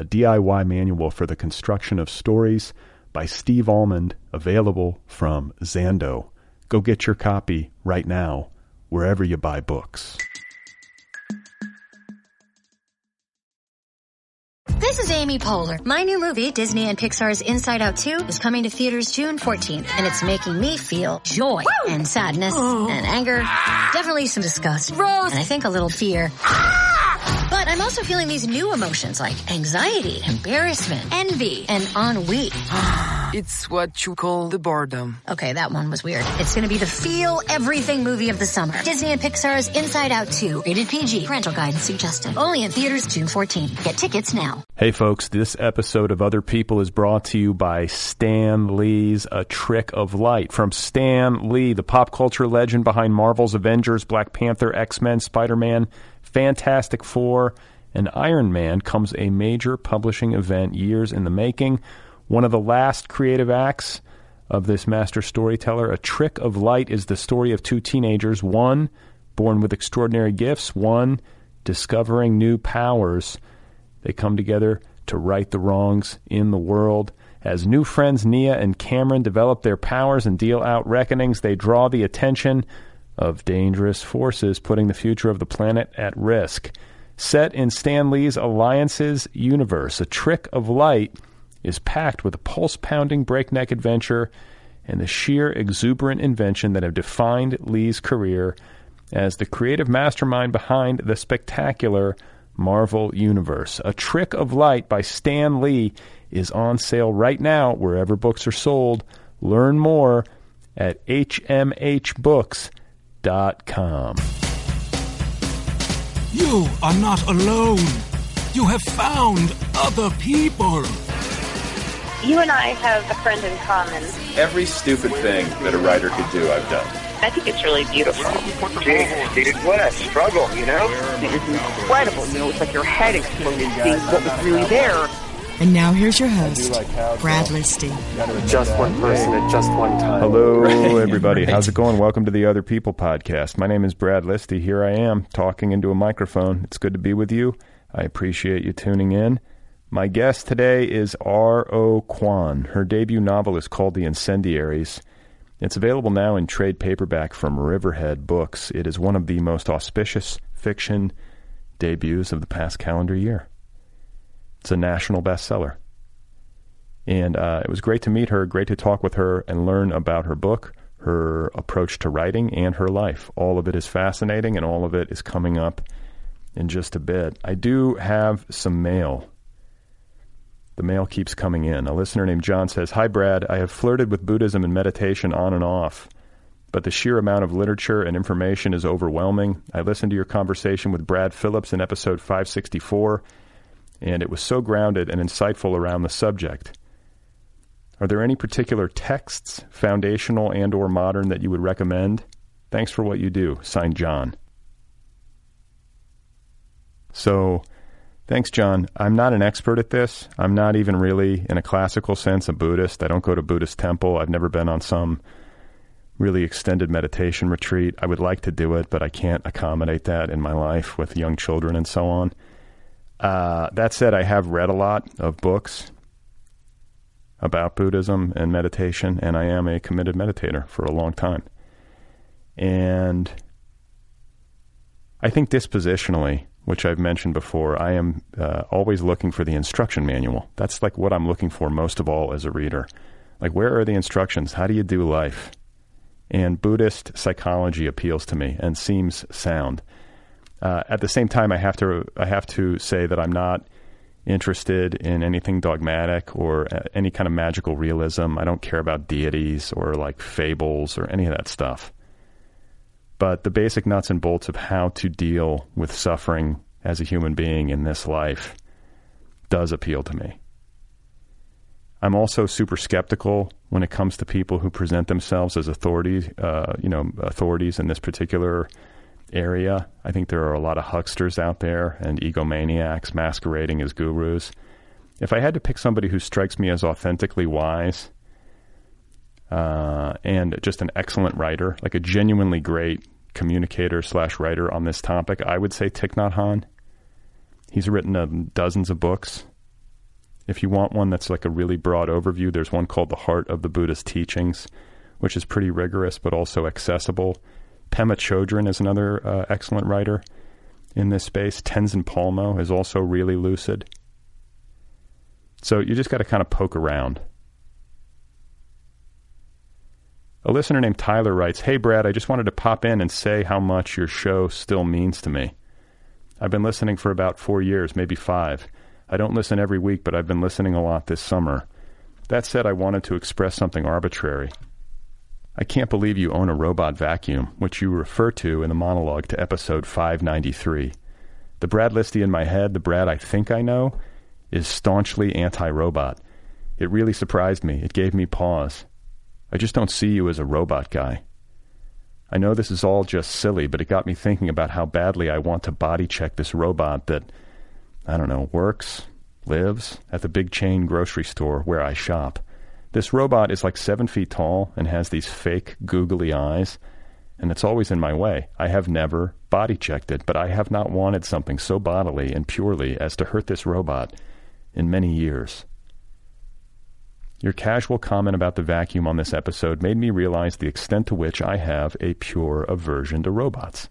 a DIY manual for the construction of stories by Steve Almond, available from Zando. Go get your copy right now, wherever you buy books. This is Amy Poehler. My new movie, Disney and Pixar's Inside Out 2, is coming to theaters June 14th, and it's making me feel joy Woo! and sadness and anger, ah! definitely some disgust, Rose, and I think a little fear. Ah! But I'm also feeling these new emotions like anxiety, embarrassment, envy, and ennui. it's what you call the boredom. Okay, that one was weird. It's gonna be the feel everything movie of the summer. Disney and Pixar's Inside Out 2. Rated PG. Parental guidance suggested. Only in theaters June 14. Get tickets now. Hey folks, this episode of Other People is brought to you by Stan Lee's A Trick of Light. From Stan Lee, the pop culture legend behind Marvel's Avengers, Black Panther, X-Men, Spider-Man, Fantastic Four, and Iron Man comes a major publishing event years in the making. One of the last creative acts of this master storyteller, A Trick of Light, is the story of two teenagers, one born with extraordinary gifts, one discovering new powers. They come together to right the wrongs in the world. As new friends Nia and Cameron develop their powers and deal out reckonings, they draw the attention of dangerous forces putting the future of the planet at risk. Set in Stan Lee's Alliances universe, A Trick of Light is packed with a pulse pounding breakneck adventure and the sheer exuberant invention that have defined Lee's career as the creative mastermind behind the spectacular Marvel Universe. A Trick of Light by Stan Lee is on sale right now wherever books are sold. Learn more at hmhbooks.com com. You are not alone. You have found other people. You and I have a friend in common. Every stupid thing that a writer could do, I've done. I think it's really beautiful. Jesus, dude, what a struggle, you know? It's incredible. You know, it's like your head exploding, seeing what was really there. And now here's your host, Brad Listi. Just one person at just one time. Hello, everybody. How's it going? Welcome to the Other People podcast. My name is Brad Listi. Here I am talking into a microphone. It's good to be with you. I appreciate you tuning in. My guest today is R.O. Kwon. Her debut novel is called The Incendiaries. It's available now in trade paperback from Riverhead Books. It is one of the most auspicious fiction debuts of the past calendar year. It's a national bestseller. And uh, it was great to meet her, great to talk with her and learn about her book, her approach to writing, and her life. All of it is fascinating, and all of it is coming up in just a bit. I do have some mail. The mail keeps coming in. A listener named John says Hi, Brad. I have flirted with Buddhism and meditation on and off, but the sheer amount of literature and information is overwhelming. I listened to your conversation with Brad Phillips in episode 564 and it was so grounded and insightful around the subject. Are there any particular texts, foundational and or modern, that you would recommend? Thanks for what you do. Signed, John. So, thanks, John. I'm not an expert at this. I'm not even really, in a classical sense, a Buddhist. I don't go to Buddhist temple. I've never been on some really extended meditation retreat. I would like to do it, but I can't accommodate that in my life with young children and so on. Uh, that said, I have read a lot of books about Buddhism and meditation, and I am a committed meditator for a long time. And I think dispositionally, which I've mentioned before, I am uh, always looking for the instruction manual. That's like what I'm looking for most of all as a reader. Like, where are the instructions? How do you do life? And Buddhist psychology appeals to me and seems sound. Uh, at the same time, I have to I have to say that I'm not interested in anything dogmatic or uh, any kind of magical realism. I don't care about deities or like fables or any of that stuff. But the basic nuts and bolts of how to deal with suffering as a human being in this life does appeal to me. I'm also super skeptical when it comes to people who present themselves as authorities, uh, you know, authorities in this particular area. I think there are a lot of hucksters out there and egomaniacs masquerading as gurus. If I had to pick somebody who strikes me as authentically wise uh, and just an excellent writer, like a genuinely great communicator slash writer on this topic, I would say Thich Nhat Hanh. He's written uh, dozens of books. If you want one that's like a really broad overview, there's one called The Heart of the Buddha's Teachings, which is pretty rigorous but also accessible. Pema Chodron is another uh, excellent writer in this space. Tenzin Palmo is also really lucid. So you just got to kind of poke around. A listener named Tyler writes Hey, Brad, I just wanted to pop in and say how much your show still means to me. I've been listening for about four years, maybe five. I don't listen every week, but I've been listening a lot this summer. That said, I wanted to express something arbitrary. I can't believe you own a robot vacuum, which you refer to in the monologue to episode 593. The Brad Listi in my head, the Brad I think I know, is staunchly anti robot. It really surprised me. It gave me pause. I just don't see you as a robot guy. I know this is all just silly, but it got me thinking about how badly I want to body check this robot that, I don't know, works, lives at the big chain grocery store where I shop. This robot is like seven feet tall and has these fake googly eyes, and it's always in my way. I have never body checked it, but I have not wanted something so bodily and purely as to hurt this robot in many years. Your casual comment about the vacuum on this episode made me realize the extent to which I have a pure aversion to robots.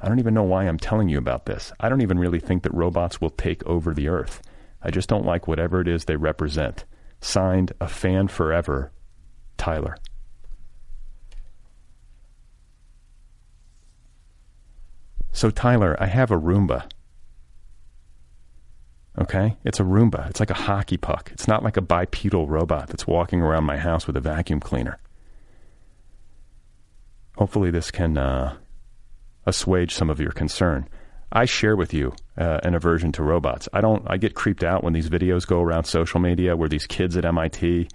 I don't even know why I'm telling you about this. I don't even really think that robots will take over the earth. I just don't like whatever it is they represent. Signed, a fan forever, Tyler. So, Tyler, I have a Roomba. Okay? It's a Roomba. It's like a hockey puck. It's not like a bipedal robot that's walking around my house with a vacuum cleaner. Hopefully, this can uh, assuage some of your concern. I share with you uh, an aversion to robots. I don't. I get creeped out when these videos go around social media where these kids at MIT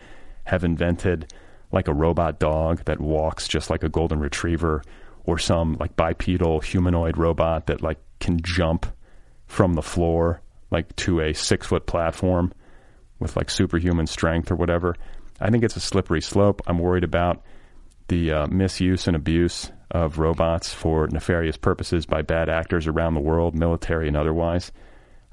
have invented like a robot dog that walks just like a golden retriever, or some like bipedal humanoid robot that like can jump from the floor like to a six foot platform with like superhuman strength or whatever. I think it's a slippery slope. I'm worried about the uh, misuse and abuse of robots for nefarious purposes by bad actors around the world, military and otherwise.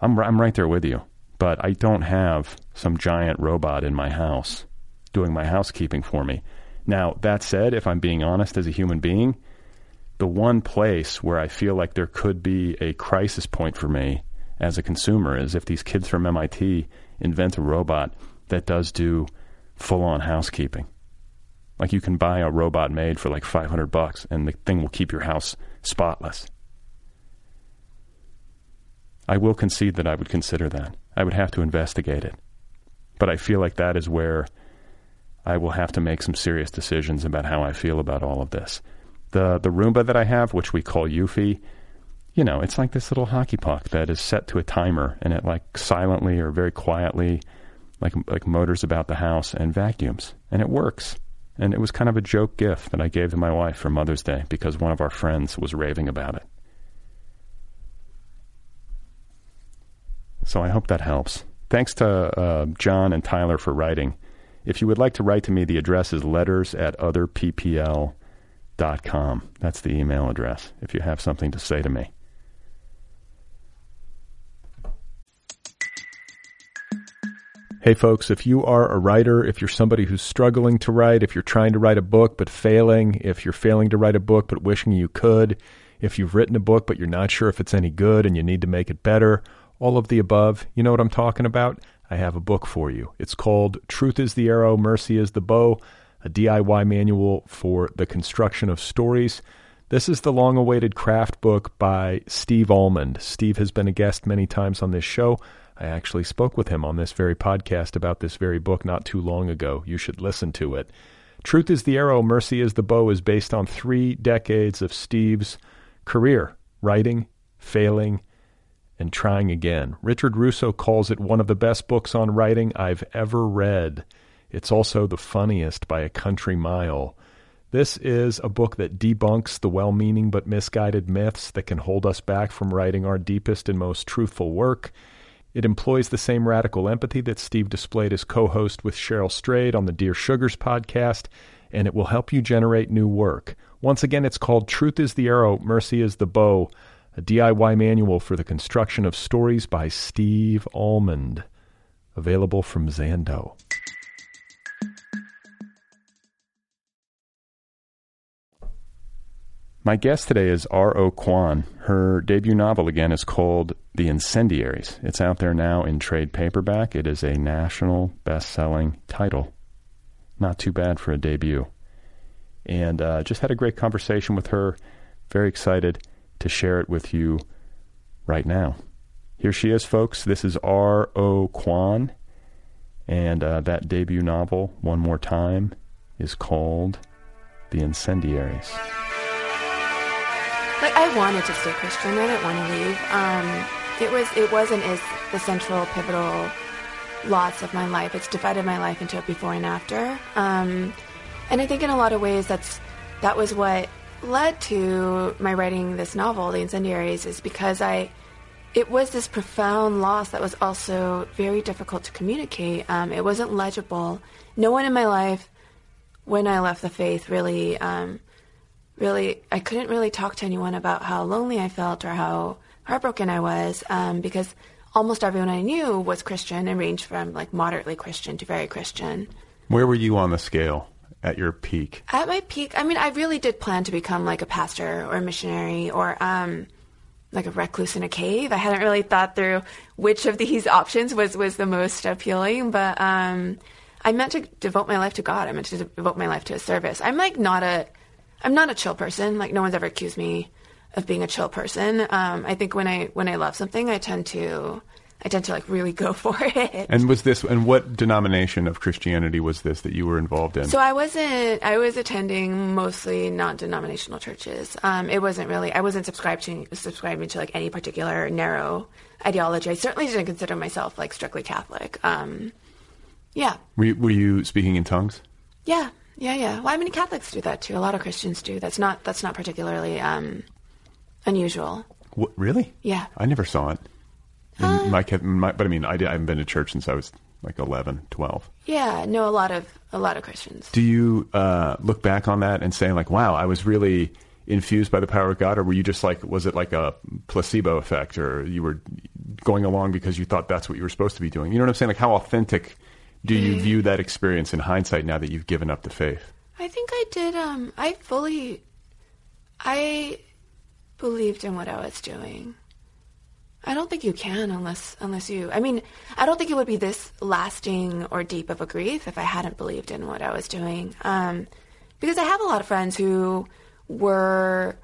I'm, I'm right there with you. But I don't have some giant robot in my house doing my housekeeping for me. Now, that said, if I'm being honest as a human being, the one place where I feel like there could be a crisis point for me as a consumer is if these kids from MIT invent a robot that does do full on housekeeping. Like you can buy a robot made for like 500 bucks and the thing will keep your house spotless. I will concede that I would consider that. I would have to investigate it. But I feel like that is where I will have to make some serious decisions about how I feel about all of this. The the Roomba that I have, which we call Eufy, you know, it's like this little hockey puck that is set to a timer and it like silently or very quietly like like motors about the house and vacuums and it works. And it was kind of a joke gift that I gave to my wife for Mother's Day because one of our friends was raving about it. So I hope that helps. Thanks to uh, John and Tyler for writing. If you would like to write to me, the address is letters at otherppl.com. That's the email address if you have something to say to me. Hey, folks, if you are a writer, if you're somebody who's struggling to write, if you're trying to write a book but failing, if you're failing to write a book but wishing you could, if you've written a book but you're not sure if it's any good and you need to make it better, all of the above, you know what I'm talking about? I have a book for you. It's called Truth is the Arrow, Mercy is the Bow, a DIY manual for the construction of stories. This is the long awaited craft book by Steve Almond. Steve has been a guest many times on this show. I actually spoke with him on this very podcast about this very book not too long ago. You should listen to it. Truth is the Arrow, Mercy is the Bow is based on three decades of Steve's career writing, failing, and trying again. Richard Russo calls it one of the best books on writing I've ever read. It's also the funniest by a country mile. This is a book that debunks the well meaning but misguided myths that can hold us back from writing our deepest and most truthful work. It employs the same radical empathy that Steve displayed as co host with Cheryl Strayed on the Dear Sugars podcast, and it will help you generate new work. Once again, it's called Truth is the Arrow, Mercy is the Bow, a DIY manual for the construction of stories by Steve Almond. Available from Zando. My guest today is R.O. Kwon. Her debut novel, again, is called The Incendiaries. It's out there now in trade paperback. It is a national best selling title. Not too bad for a debut. And uh, just had a great conversation with her. Very excited to share it with you right now. Here she is, folks. This is R.O. Kwon. And uh, that debut novel, one more time, is called The Incendiaries. Like I wanted to stay Christian. I didn't want to leave. Um, it was it wasn't as the central pivotal lots of my life. It's divided my life into a before and after. Um, and I think in a lot of ways that's that was what led to my writing this novel, The Incendiaries, is because I it was this profound loss that was also very difficult to communicate. Um, it wasn't legible. No one in my life, when I left the faith, really um, really, I couldn't really talk to anyone about how lonely I felt or how heartbroken I was um, because almost everyone I knew was Christian and ranged from like moderately Christian to very Christian. Where were you on the scale at your peak? At my peak, I mean, I really did plan to become like a pastor or a missionary or um, like a recluse in a cave. I hadn't really thought through which of these options was was the most appealing, but um, I meant to devote my life to God. I meant to devote my life to His service. I'm like not a I'm not a chill person. Like no one's ever accused me of being a chill person. Um, I think when I when I love something, I tend to I tend to like really go for it. And was this and what denomination of Christianity was this that you were involved in? So I wasn't. I was attending mostly non-denominational churches. Um, it wasn't really. I wasn't subscribed to subscribing to like any particular narrow ideology. I certainly didn't consider myself like strictly Catholic. Um, yeah. Were you, were you speaking in tongues? Yeah. Yeah, yeah. Well, I mean, Catholics do that too. A lot of Christians do. That's not that's not particularly um, unusual. What, really? Yeah. I never saw it. Uh, my, my, but I mean, I, did, I haven't been to church since I was like 11, 12. Yeah, no, a lot of a lot of Christians. Do you uh, look back on that and say like, wow, I was really infused by the power of God, or were you just like, was it like a placebo effect, or you were going along because you thought that's what you were supposed to be doing? You know what I'm saying? Like, how authentic do you view that experience in hindsight now that you've given up the faith? I think I did. Um, I fully, I believed in what I was doing. I don't think you can unless unless you. I mean, I don't think it would be this lasting or deep of a grief if I hadn't believed in what I was doing. Um, because I have a lot of friends who were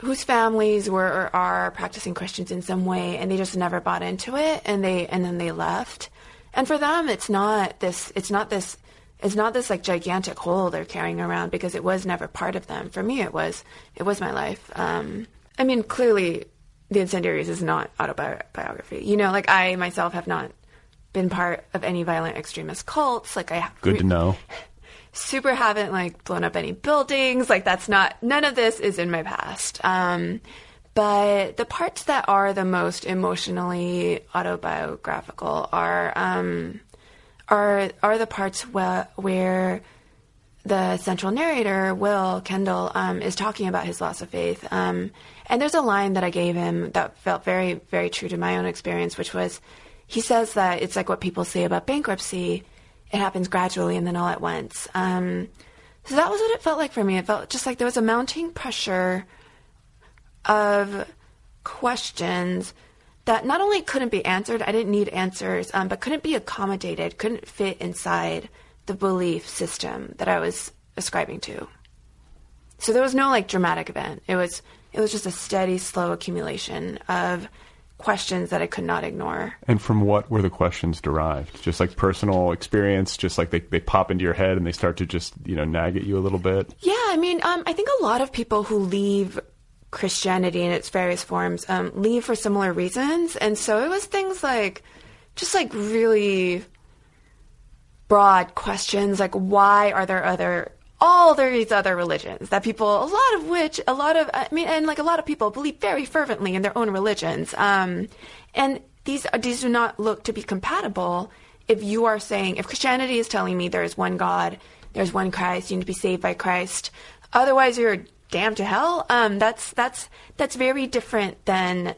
whose families were or are practicing Christians in some way, and they just never bought into it, and they and then they left. And for them, it's not this. It's not this. It's not this like gigantic hole they're carrying around because it was never part of them. For me, it was. It was my life. Um, I mean, clearly, the incendiaries is not autobiography. You know, like I myself have not been part of any violent extremist cults. Like I have good to know. Super haven't like blown up any buildings. Like that's not. None of this is in my past. Um, but the parts that are the most emotionally autobiographical are um, are are the parts where, where the central narrator Will Kendall um, is talking about his loss of faith. Um, and there's a line that I gave him that felt very very true to my own experience, which was he says that it's like what people say about bankruptcy. It happens gradually and then all at once. Um, so that was what it felt like for me. It felt just like there was a mounting pressure of questions that not only couldn't be answered, I didn't need answers, um, but couldn't be accommodated, couldn't fit inside the belief system that I was ascribing to. So there was no like dramatic event. It was it was just a steady, slow accumulation of questions that I could not ignore. And from what were the questions derived? Just like personal experience, just like they, they pop into your head and they start to just, you know, nag at you a little bit? Yeah, I mean, um, I think a lot of people who leave Christianity in its various forms um, leave for similar reasons. And so it was things like, just like really broad questions like, why are there other all these other religions that people, a lot of which, a lot of, I mean, and like a lot of people believe very fervently in their own religions. Um, and these, these do not look to be compatible if you are saying, if Christianity is telling me there is one God, there's one Christ, you need to be saved by Christ, otherwise you're damned to hell. Um, that's, that's, that's very different than,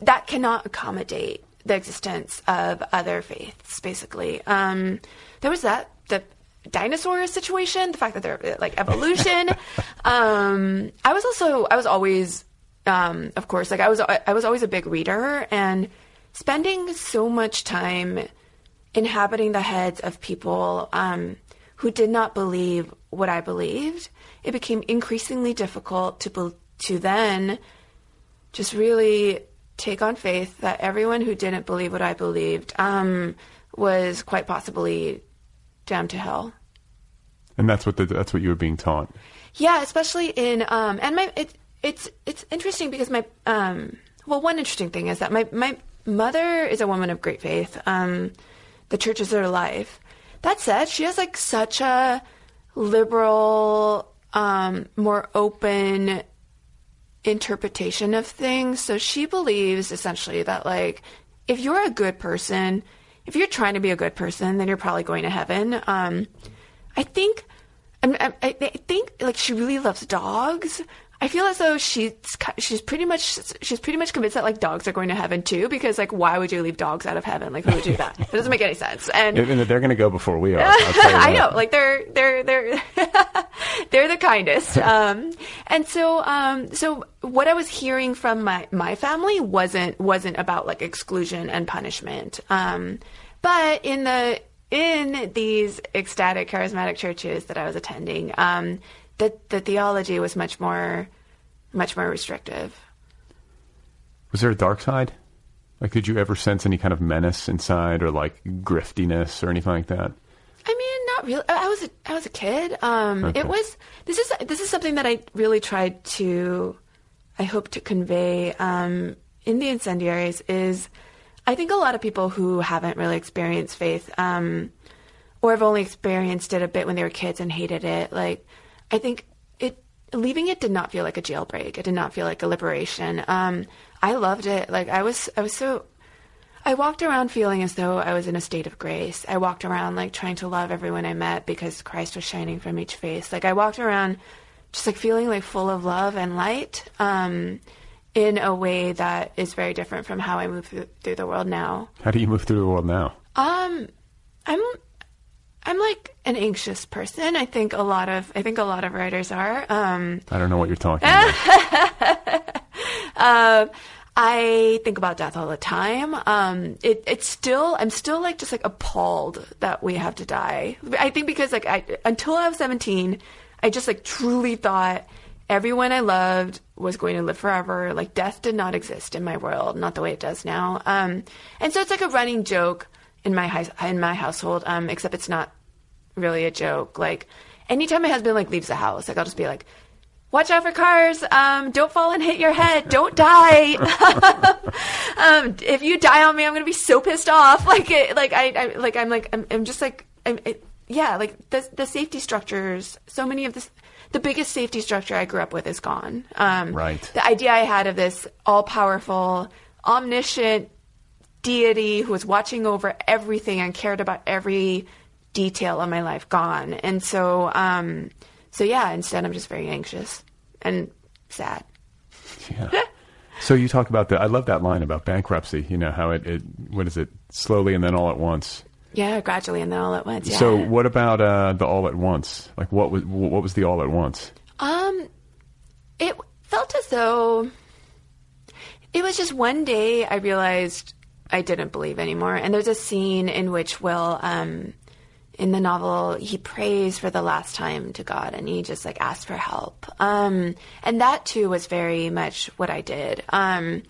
that cannot accommodate the existence of other faiths, basically. Um, there was that, the dinosaur situation, the fact that they're like evolution. um, I was also I was always, um, of course, like I was I was always a big reader and spending so much time inhabiting the heads of people um, who did not believe what I believed. It became increasingly difficult to to then just really take on faith that everyone who didn't believe what I believed um, was quite possibly down to hell. And that's what the, that's what you were being taught. Yeah, especially in um, and my it, it's it's interesting because my um, well, one interesting thing is that my my mother is a woman of great faith. Um, the church is her life. That said, she has like such a liberal, um, more open interpretation of things. So she believes essentially that like if you're a good person, if you're trying to be a good person, then you're probably going to heaven. Um, I think, I, I, I think like she really loves dogs. I feel as though she's she's pretty much she's pretty much convinced that like dogs are going to heaven too because like why would you leave dogs out of heaven? Like who would do that? It doesn't make any sense. And, and they're going to go before we are I know like they're they're they're they're the kindest. Um, and so um, so what I was hearing from my my family wasn't wasn't about like exclusion and punishment. Um, but in the in these ecstatic charismatic churches that I was attending um, the the theology was much more much more restrictive. Was there a dark side? Like, did you ever sense any kind of menace inside, or like griftiness, or anything like that? I mean, not really. I was a, I was a kid. Um, Okay. It was this is this is something that I really tried to, I hope to convey um, in the incendiaries is, I think a lot of people who haven't really experienced faith, um, or have only experienced it a bit when they were kids and hated it, like I think it leaving it did not feel like a jailbreak. It did not feel like a liberation. Um, I loved it. Like I was I was so I walked around feeling as though I was in a state of grace. I walked around like trying to love everyone I met because Christ was shining from each face. Like I walked around just like feeling like full of love and light um, in a way that is very different from how I move through, through the world now. How do you move through the world now? Um, I'm I'm like an anxious person. I think a lot of I think a lot of writers are. Um, I don't know what you're talking about. uh, I think about death all the time. Um, it, it's still, I'm still like just like appalled that we have to die. I think because like I, until I was 17, I just like truly thought everyone I loved was going to live forever. Like death did not exist in my world, not the way it does now. Um, and so it's like a running joke in my high, in my household. Um, except it's not really a joke. Like anytime my husband like leaves the house, like I'll just be like, watch out for cars. Um, don't fall and hit your head. Don't die. um, if you die on me, I'm gonna be so pissed off. Like, it, like I, I, like I'm like I'm, I'm just like I'm, it, yeah, like the the safety structures. So many of this, the biggest safety structure I grew up with is gone. Um, Right. The idea I had of this all powerful, omniscient deity who was watching over everything and cared about every detail of my life gone. And so, um, so yeah, instead I'm just very anxious and sad. Yeah. so you talk about the. I love that line about bankruptcy. You know how it, it what is it? Slowly and then all at once. Yeah, gradually and then all at once. Yeah. So what about uh, the all at once? Like what was what was the all at once? Um, it felt as though it was just one day I realized I didn't believe anymore. And there's a scene in which Will, um, in the novel, he prays for the last time to God and he just like asks for help. Um, and that too was very much what I did. Um,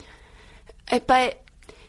I, but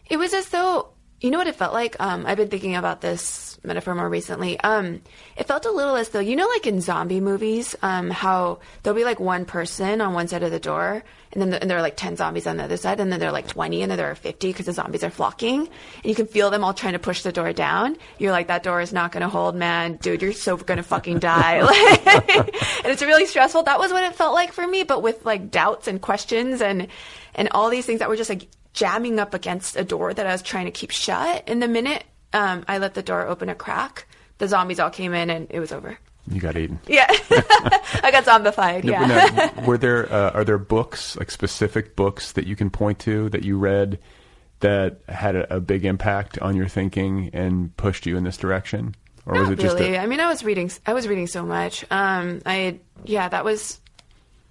it was as though, you know what it felt like? Um, I've been thinking about this metaphor more recently. Um, it felt a little as though, you know, like in zombie movies, um, how there'll be like one person on one side of the door and then the, and there are like 10 zombies on the other side and then there are like 20 and then there are 50 because the zombies are flocking and you can feel them all trying to push the door down. You're like that door is not going to hold man. Dude you're so going to fucking die. And it's really stressful. That was what it felt like for me but with like doubts and questions and and all these things that were just like jamming up against a door that I was trying to keep shut and the minute um, I let the door open a crack the zombies all came in and it was over You got eaten. yeah I got zombified No, yeah now, were there uh, are there books like specific books that you can point to that you read that had a, a big impact on your thinking and pushed you in this direction, or was Not it just really. a, I mean, I was reading. I was reading so much. Um, I yeah, that was.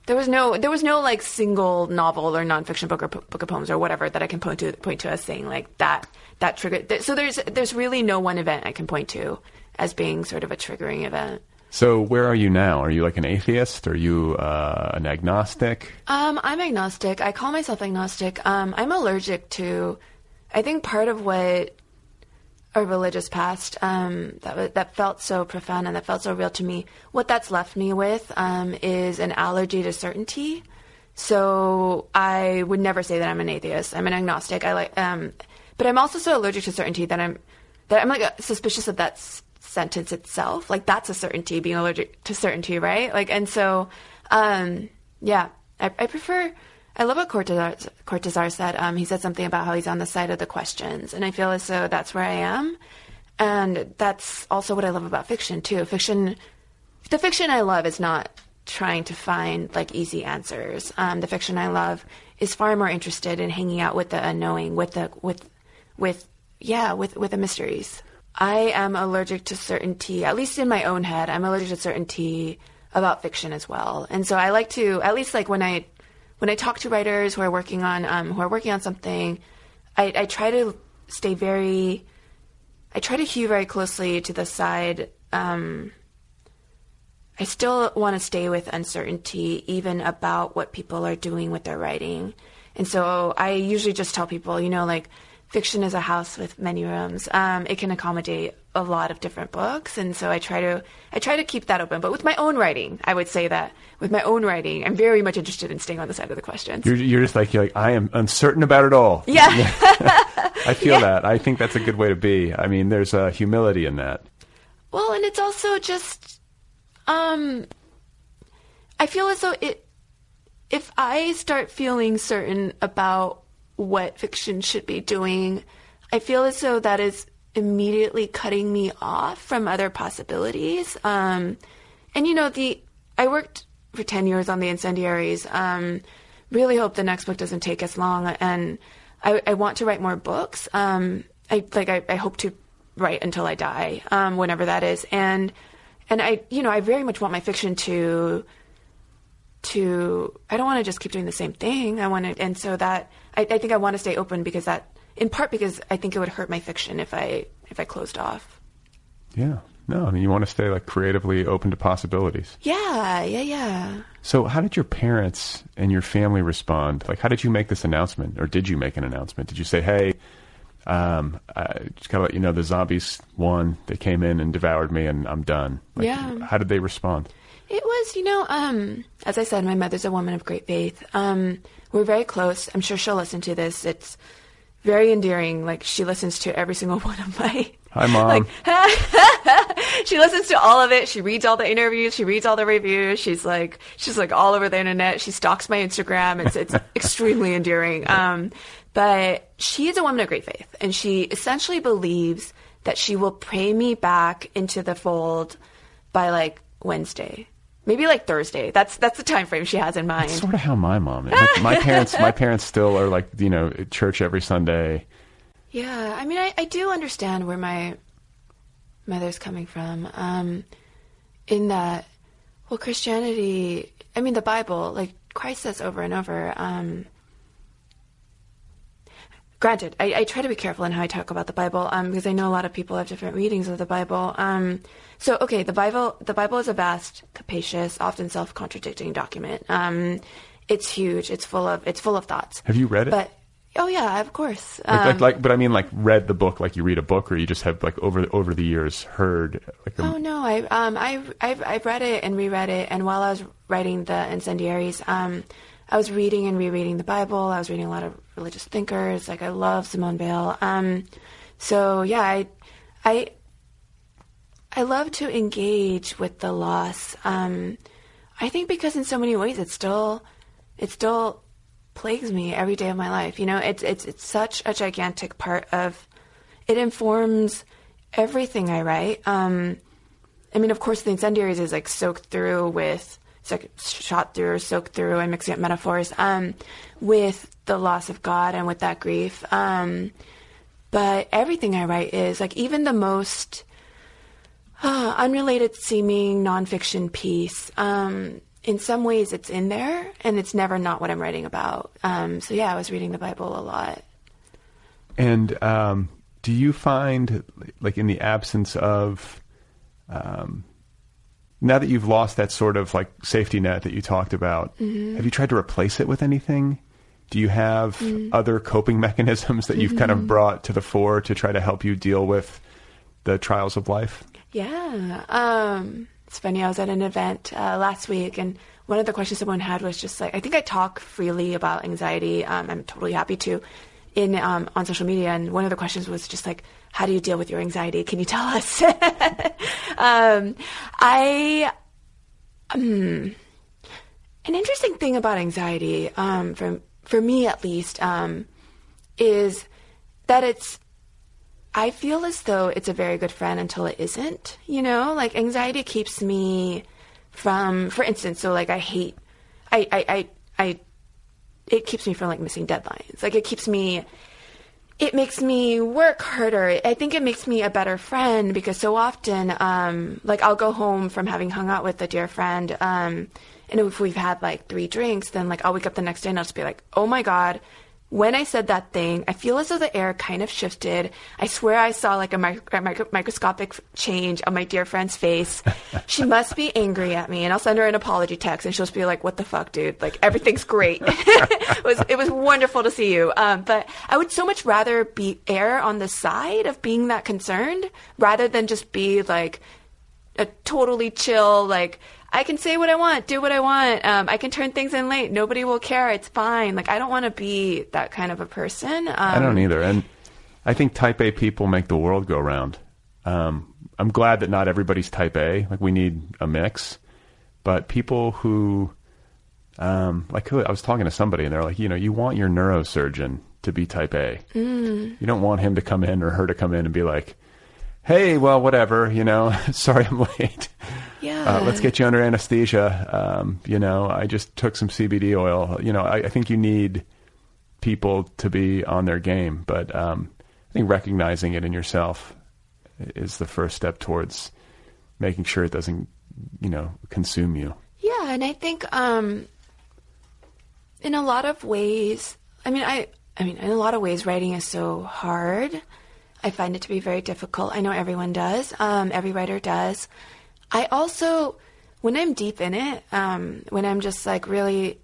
There was no. There was no like single novel or nonfiction book or po- book of poems or whatever that I can point to point to as saying like that that triggered. th- So there's there's really no one event I can point to as being sort of a triggering event. so? Where are you now? Are you like an atheist? Are you uh, an agnostic? Um, I'm agnostic. I call myself agnostic. Um, I'm allergic to. I think part of what a religious past um, that wa- that felt so profound and that felt so real to me. What that's left me with um, is an allergy to certainty. So I would never say that I'm an atheist. I'm an agnostic. I like, um, but I'm also so allergic to certainty that I'm that I'm like uh, suspicious of that s- sentence itself. Like that's a certainty, being allergic to certainty, right? Like, and so, um, yeah, I, I prefer. I love what Cortazar, Cortazar said. Um, he said something about how he's on the side of the questions, and I feel as though that's where I am, and that's also what I love about fiction too. Fiction, the fiction I love is not trying to find like easy answers. Um, the fiction I love is far more interested in hanging out with the unknowing, with the with with yeah, with with the mysteries. I am allergic to certainty, at least in my own head. I'm allergic to certainty about fiction as well, and so I like to at least like when I when I talk to writers who are working on um, who are working on something, I, I try to stay very, I try to hew very closely to the side. Um, I still want to stay with uncertainty, even about what people are doing with their writing. And so I usually just tell people, you know, like fiction is a house with many rooms. Um, it can accommodate a lot of different books, and so I try to I try to keep that open. But with my own writing, I would say that with my own writing, I'm very much interested in staying on the side of the questions. You're, you're just like you're like I am uncertain about it all. yeah. I feel that. I think that's a good way to be. I mean, there's uh, humility in that. Well, and it's also just, um, I feel as though it, if I start feeling certain about what fiction should be doing, I feel as though that is immediately cutting me off from other possibilities. Um, and you know, the I worked for ten years on the Incendiaries. Um, really hope the next book doesn't take as long, and I, I want to write more books. Um, I like I, I hope to write until I die, um, whenever that is, and and I you know I very much want my fiction to to I don't want to just keep doing the same thing. I want to, and so that I, I think I want to stay open because that, in part because I think it would hurt my fiction if I if I closed off. Yeah. No, I mean you want to stay like creatively open to possibilities. Yeah, yeah, yeah. So, how did your parents and your family respond? Like, how did you make this announcement, or did you make an announcement? Did you say, "Hey, um, I just kind of let you know the zombies won. They came in and devoured me, and I'm done." Like, Yeah. How did they respond? It was, you know, um, as I said, my mother's a woman of great faith. Um, we're very close. I'm sure she'll listen to this. It's very endearing. Like she listens to every single one of my. Hi, mom. Like, she listens to all of it. She reads all the interviews. She reads all the reviews. She's like, she's like all over the internet. She stalks my Instagram. It's it's extremely endearing. Um, but she is a woman of great faith, and she essentially believes that she will pray me back into the fold by like Wednesday, maybe like Thursday. That's that's the time frame she has in mind. Sort of how my mom is. Like, my parents, my parents still are like you know at church every Sunday. Yeah, I mean, I, I do understand where my mother's coming from. Um, in that, well, Christianity, I mean, the Bible, like Christ says over and over, um, granted, I, I, try to be careful in how I talk about the Bible um, because I know a lot of people have different readings of the Bible. Um, so, okay, the Bible the Bible is a vast, capacious, often self contradicting document. Um, it's huge. It's full of it's full of thoughts. Have you read it? But oh yeah, of course. Like, like, Um, like, but I mean, like, read the book like you read a book, or you just have like over over the years heard. Like, a, Oh no, I um I I've I've read it and reread it, and while I was writing the Incendiaries, um, I was reading and rereading the Bible. I was reading a lot of religious thinkers. Like I love Simone Weil. Um, so yeah, I I I love to engage with the loss. Um, I think because in so many ways it still it still plagues me every day of my life. You know, it's it's it's such a gigantic part of it informs everything I write. Um, I mean, of course, the incendiaries is like soaked through with, shot through, or soaked through. I'm mixing up metaphors um, with the loss of God and with that grief. Um, but everything I write is like even the most uh, unrelated seeming nonfiction piece. Um, in some ways, it's in there, and it's never not what I'm writing about. Um, so yeah, I was reading the Bible a lot. And um, do you find, like, in the absence of, um, now that you've lost that sort of like safety net that you talked about, Mhm. have you tried to replace it with anything? Do you have Mm. other coping mechanisms that you've kind of Mhm. brought to the fore to try to help you deal with the trials of life? Yeah. Um, it's funny. I was at an event uh, last week, and one of the questions someone had was just like, I think I talk freely about anxiety. Um, I'm totally happy to in um, on social media, and one of the questions was just like, how do you deal with your anxiety? Can you tell us? um, I. Um, an interesting thing about anxiety, um, for for me at least, um, is that it's I feel as though it's a very good friend until it isn't. You know, like anxiety keeps me from, for instance, so like I hate, I, I, I, I it keeps me from like missing deadlines. Like it keeps me, it makes me work harder. I think it makes me a better friend because so often, um, like I'll go home from having hung out with a dear friend, um, and if we've had like three drinks, then like I'll wake up the next day and I'll just be like, oh my god, when I said that thing, I feel as though the air kind of shifted. I swear I saw like a, mic- a mic- microscopic change on my dear friend's face. she must be angry at me, and I'll send her an apology text, and she'll just be like, "What the fuck, dude? Like everything's great." it was it was wonderful to see you. Um, but I would so much rather be air on the side of being that concerned rather than just be like a totally chill like I can say what I want, do what I want. Um, I can turn things in late. Nobody will care. It's fine. Like I don't want to be that kind of a person. Um, I don't either. And I think type A people make the world go round. Um, I'm glad that not everybody's type A. Like we need a mix. But people who, um, like who, I was talking to somebody and they're like, you know, you want your neurosurgeon to be type A. Mm. You don't want him to come in or her to come in and be like, hey, well, whatever, you know, sorry I'm late. Yeah. Uh, let's get you under anesthesia. Um, you know, I just took some CBD oil. You know, I, I think you need people to be on their game, but um, I think recognizing it in yourself is the first step towards making sure it doesn't, you know, consume you. Yeah, and I think um, in a lot of ways, I mean, I, I mean, in a lot of ways, writing is so hard. I find it to be very difficult. I know everyone does. Um, every writer does. I also, when I'm deep in it, um, when I'm just like really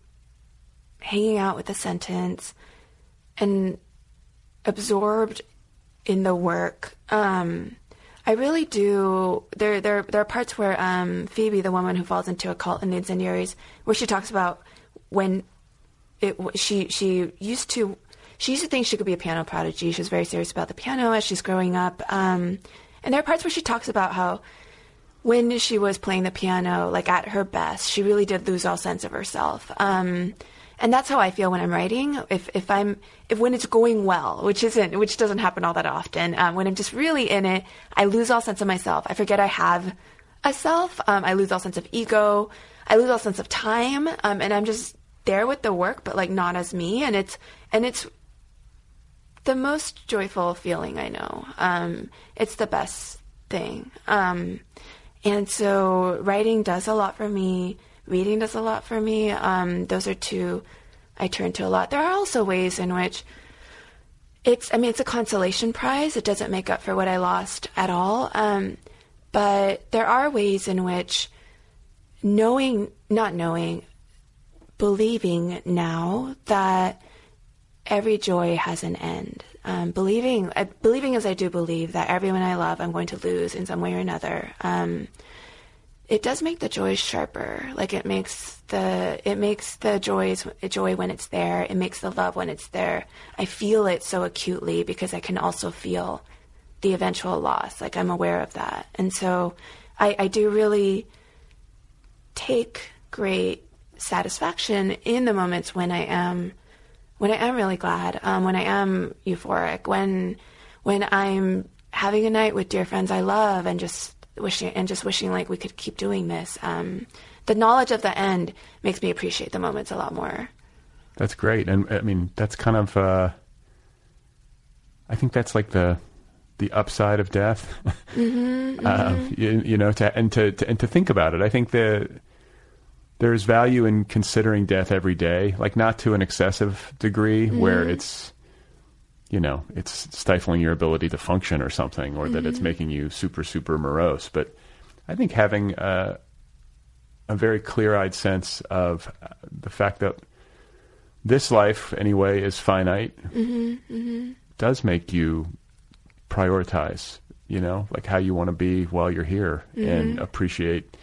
hanging out with a sentence and absorbed in the work, um, I really do. There, there, there are parts where um, Phoebe, the woman who falls into a cult in the incendiaries, where she talks about when it she she used to she used to think she could be a piano prodigy. She was very serious about the piano as she's growing up. Um, and there are parts where she talks about how when she was playing the piano, like at her best, she really did lose all sense of herself. Um, and that's how I feel when I'm writing. If if I'm if when it's going well, which isn't which doesn't happen all that often, um, when I'm just really in it, I lose all sense of myself. I forget I have a self. Um, I lose all sense of ego. I lose all sense of time. Um, and I'm just there with the work, but like not as me. And it's and it's the most joyful feeling I know. Um, it's the best thing. Um, and so writing does a lot for me. Reading does a lot for me. Um, those are two I turn to a lot. There are also ways in which it's I mean it's a consolation prize. It doesn't make up for what I lost at all. Um, but there are ways in which knowing, not knowing, believing now that every joy has an end. Um, believing, uh, believing as I do believe that everyone I love I'm going to lose in some way or another. Um, it does make the joys sharper. Like it makes the it makes the joys joy when it's there. It makes the love when it's there. I feel it so acutely because I can also feel the eventual loss. Like I'm aware of that, and so I, I do really take great satisfaction in the moments when I am when I am really glad, um, when I am euphoric, when when I'm having a night with dear friends I love, and just wishing and just wishing like we could keep doing this. Um, the knowledge of the end makes me appreciate the moments a lot more. That's great, and I mean that's kind of. Uh, I think that's like the the upside of death. Mm-hmm, uh, mm-hmm. you, you, know, to, and to, to and to think about it. I think that there's value in considering death every day, like not to an excessive degree Mm-hmm. where it's you know it's stifling your ability to function or something, or that it's Mhm. making you super super morose. But I think having a, a very clear-eyed sense of uh, the fact that this life, anyway, is finite hmm hmm does make you prioritize, you know, like how you want to be while you're here and Mhm. appreciate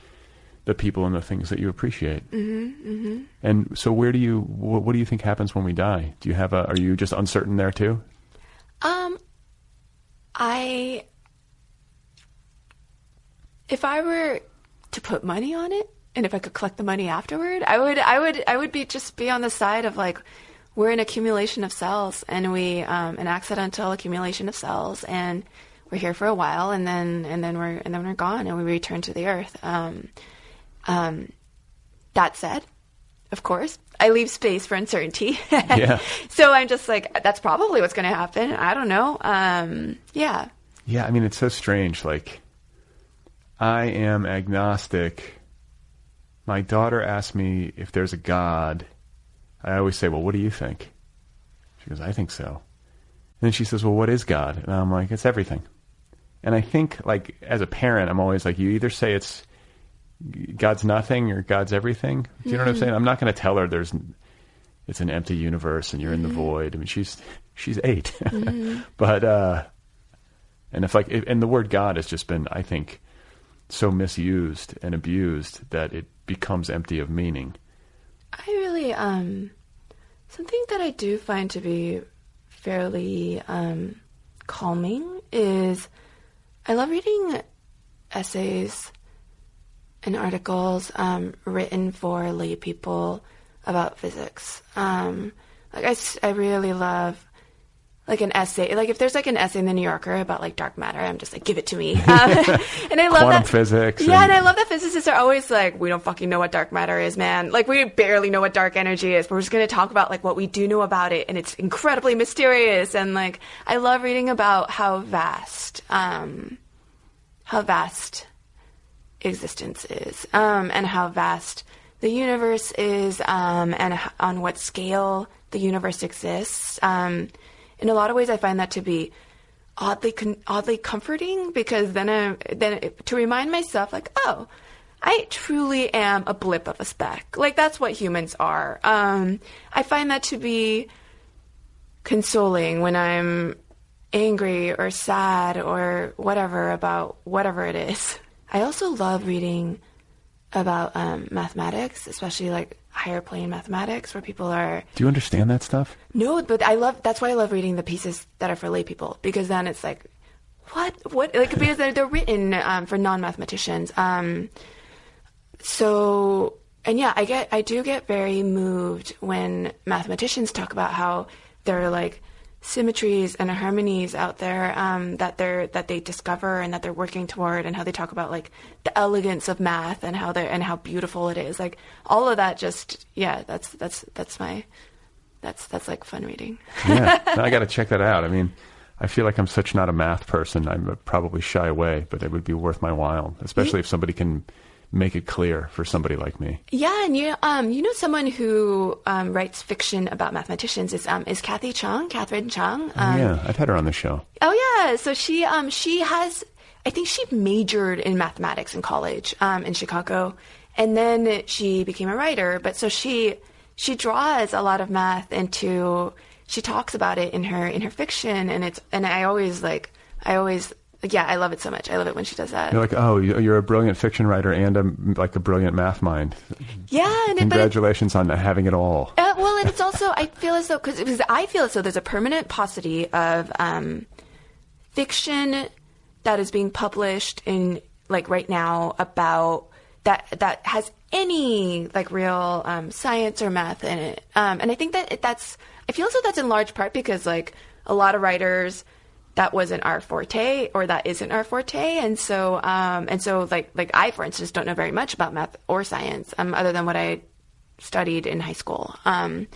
the people and the things that you appreciate. hmm hmm And so where do you wh- what do you think happens when we die? Do you have a are you just uncertain there too? Um, I if I were to put money on it, and if I could collect the money afterward, I would. I would. I would be just be on the side of like we're an accumulation of cells, and we um, an accidental accumulation of cells, and we're here for a while, and then and then we're and then we're gone, and we return to the earth. Um, um, that said, of course, I leave space for uncertainty. Yeah. so I'm just like, that's probably what's going to happen. I don't know. Um, yeah. Yeah, I mean it's so strange like I am agnostic. My daughter asked me if there's a god. I always say, "Well, what do you think?" She goes, "I think so." And then she says, "Well, what is God?" And I'm like, "It's everything." And I think like as a parent, I'm always like you either say it's God's nothing or God's everything. Do you know what I'm Mhm. saying? I'm not going to tell her there's it's an empty universe and you're in the Mhm. void. I mean, she's she's 8. Mhm. but uh and if like and the word God has just been I think so misused and abused that it becomes empty of meaning. I really, um, something that I do find to be fairly um, calming is I love reading essays and articles um, written for lay people about physics. Um, like I, I really love like an essay. Like if there's like an essay in the New Yorker about like dark matter, I'm just like, give it to me. Um, and I love Quantum that physics Yeah, and- and I love that physicists are always like, we don't fucking know what dark matter is, man. Like we barely know what dark energy is. We're just gonna talk about like what we do know about it, and it's incredibly mysterious. And like I love reading about how vast, um, how vast existence is, um, and how vast the universe is, um, and on what scale the universe exists. Um, in a lot of ways, I find that to be oddly con- oddly comforting because then I, then it, to remind myself like, oh, I truly am a blip of a speck. Like that's what humans are. Um, I find that to be consoling when I'm angry or sad or whatever about whatever it is. I also love reading about um, mathematics, especially like higher plane mathematics, where people are Do you understand that stuff? no, but I love that's why I love reading the pieces that are for lay people because then it's like, what, what, like because they're, they're written um, for non mathematicians. Um, so and yeah, I get I do get very moved when mathematicians talk about how they're like symmetries and harmonies out there um, that they're that they discover and that they're working toward and how they talk about like the elegance of math and how they and how beautiful it is like all of that just yeah that's that's that's my that's that's like fun reading yeah, I got to check that out. I mean, I feel like I'm such not a math person. i'm probably shy away, but it would be worth my while, especially if somebody can make it clear for somebody like me. Yeah, and you um you know someone who um, writes fiction about mathematicians is um is Kathy Chung, Catherine Chung. Um, yeah, I've had her on the show. Oh yeah, so she um she has I think she majored in mathematics in college um in Chicago, and then she became a writer. But so she she draws a lot of math into she talks about it in her in her fiction, and it's and I always like I always yeah, I love it so much. I love it when she does that. You're like, oh, you- you're a brilliant fiction writer and a, like a brilliant math mind. Yeah, and it, but it, Congratulations on having it all. uh, well, and it's also I feel as though because I feel as though there's a permanent paucity of um, fiction that is being published in like right now about that that has any like real um, science or math in it. Um, and I think that it, that's I feel as though that's in large part because like a lot of writers that wasn't our forte or that isn't our forte and so um, and so like like I for instance don't know very much about math or science um, other than what I studied in high school. Um,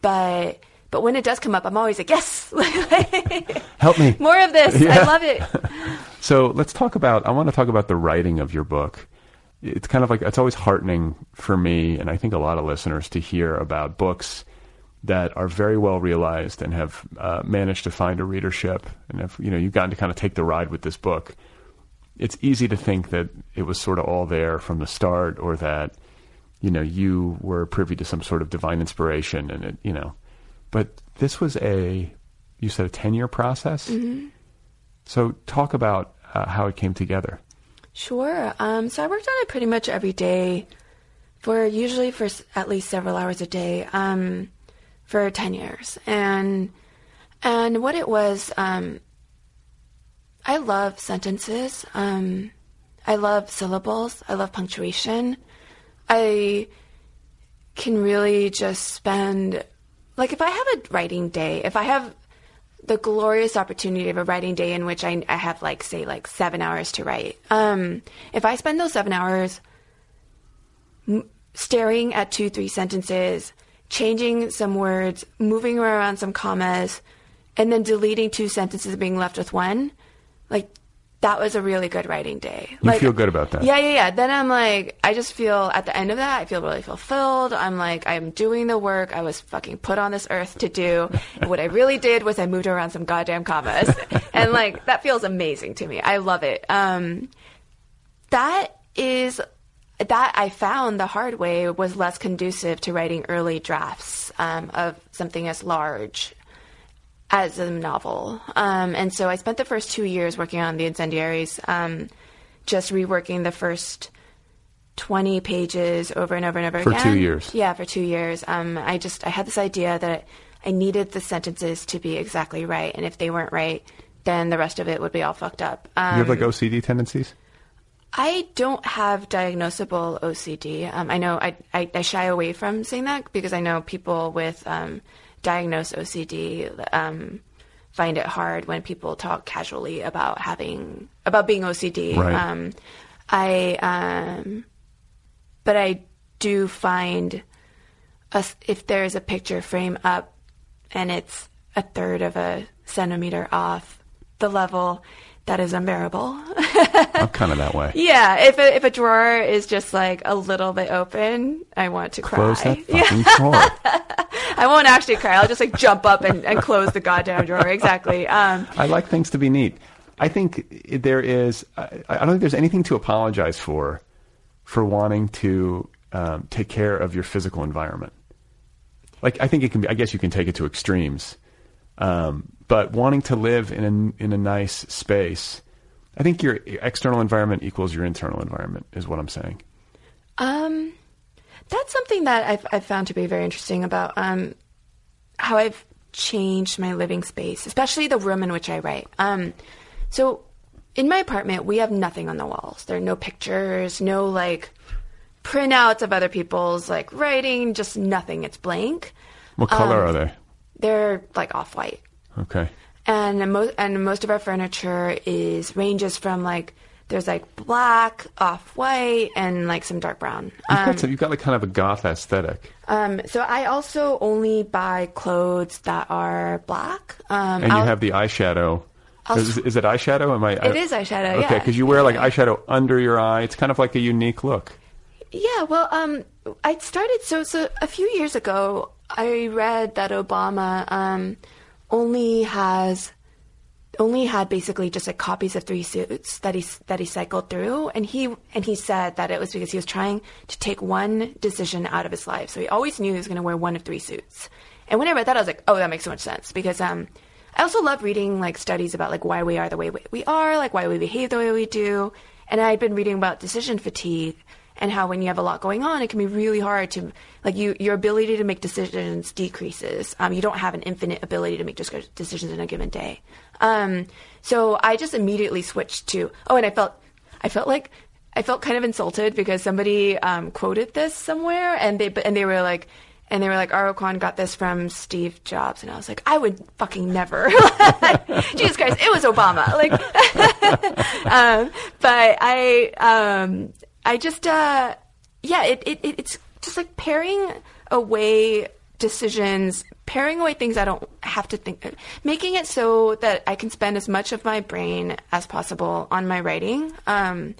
but but when it does come up, I'm always like, yes, Help me. more of this. Yeah. I love it. So let's talk about. I want to talk about the writing of your book. It's kind of like it's always heartening for me, and I think a lot of listeners to hear about books that are very well realized and have uh, managed to find a readership, and have you know you've gotten to kind of take the ride with this book. It's easy to think that it was sort of all there from the start, or that you know you were privy to some sort of divine inspiration, and it you know, but this was a you said a ten year process. So talk about uh, how it came together. Sure. Um, so I worked on it pretty much every day for usually for s- at least several hours a day um, for 10 years. And and what it was, um, I love sentences. Um, I love syllables. I love punctuation. I can really just spend, like, if I have a writing day, if I have the glorious opportunity of a writing day in which I, I have like say like seven hours to write. Um, if I spend those seven hours m- staring at two three sentences, changing some words, moving around some commas, and then deleting two sentences and being left with one, like that was a really good writing day. You like, feel good about that? Yeah, yeah, yeah. Then I'm like, I just feel at the end of that, I feel really fulfilled. I'm like, I'm doing the work I was fucking put on this earth to do. and what I really did was I moved around some goddamn commas. and like, that feels amazing to me. I love it. Um, that is, that I found the hard way was less conducive to writing early drafts um, of something as large as a novel. Um, and so I spent the first two years working on The Incendiaries, um, just reworking the first 20 pages over and over and over again. For two years? Yeah, for two years. Um, I just, I had this idea that I needed the sentences to be exactly right. And if they weren't right, then the rest of it would be all fucked up. Um, you have like OCD tendencies? I don't have diagnosable OCD. Um, I know I, I, I shy away from saying that because I know people with um, diagnosed OCD um, find it hard when people talk casually about having about being OCD. Right. Um, I um, but I do find a, if there's a picture frame up and it's a third of a centimeter off the level, that is unbearable. I'm kind of that way. Yeah, if a, if a drawer is just like a little bit open, I want to Close cry. that fucking drawer. I won't actually cry. I'll just like jump up and, and close the goddamn drawer. Exactly. Um, I like things to be neat. I think there is. I, I don't think there's anything to apologize for, for wanting to um, take care of your physical environment. Like I think it can be. I guess you can take it to extremes, um, but wanting to live in a in a nice space. I think your external environment equals your internal environment is what I'm saying. um, that's something that I've, I've found to be very interesting about um, how I've changed my living space, especially the room in which I write. Um, so in my apartment, we have nothing on the walls. There are no pictures, no like printouts of other people's like writing, just nothing. It's blank. What color Um, are they? They're like off white. Okay. and most and most of our furniture is ranges from like there's like black, off white, and like some dark brown. You've Um, got you've got like kind of a goth aesthetic, um, so I also only buy clothes that are black. Um, and you I'll- have the eyeshadow Is, is it eyeshadow? Am I? It is eyeshadow, Okay, yeah. because you wear like eyeshadow under your eye. It's kind of like a unique look. Yeah, well, um, I started so so a few years ago. I read that Obama um, only has only had basically just like copies of three suits that he that he cycled through, and he and he said that it was because he was trying to take one decision out of his life. So he always knew he was going to wear one of three suits. And when I read that, I was like, oh, that makes so much sense because um, I also love reading like studies about like why we are the way we- we are, like why we behave the way we do. And I'd been reading about decision fatigue and how when you have a lot going on, it can be really hard to like you your ability to make decisions decreases. Um, you don't have an infinite ability to make decisions in a given day. Um, so I just immediately switched to oh, and I felt I felt like I felt kind of insulted because somebody um, quoted this somewhere, and they and they were like. And they were like, R.O. Kwon got this from Steve Jobs. And I was like, I would fucking never. Jesus Christ, it was Obama. Like, um, but I, um, I just, uh, yeah, it, it, it, it's just like paring away decisions, paring away things I don't have to think, making it so that I can spend as much of my brain as possible on my writing, um,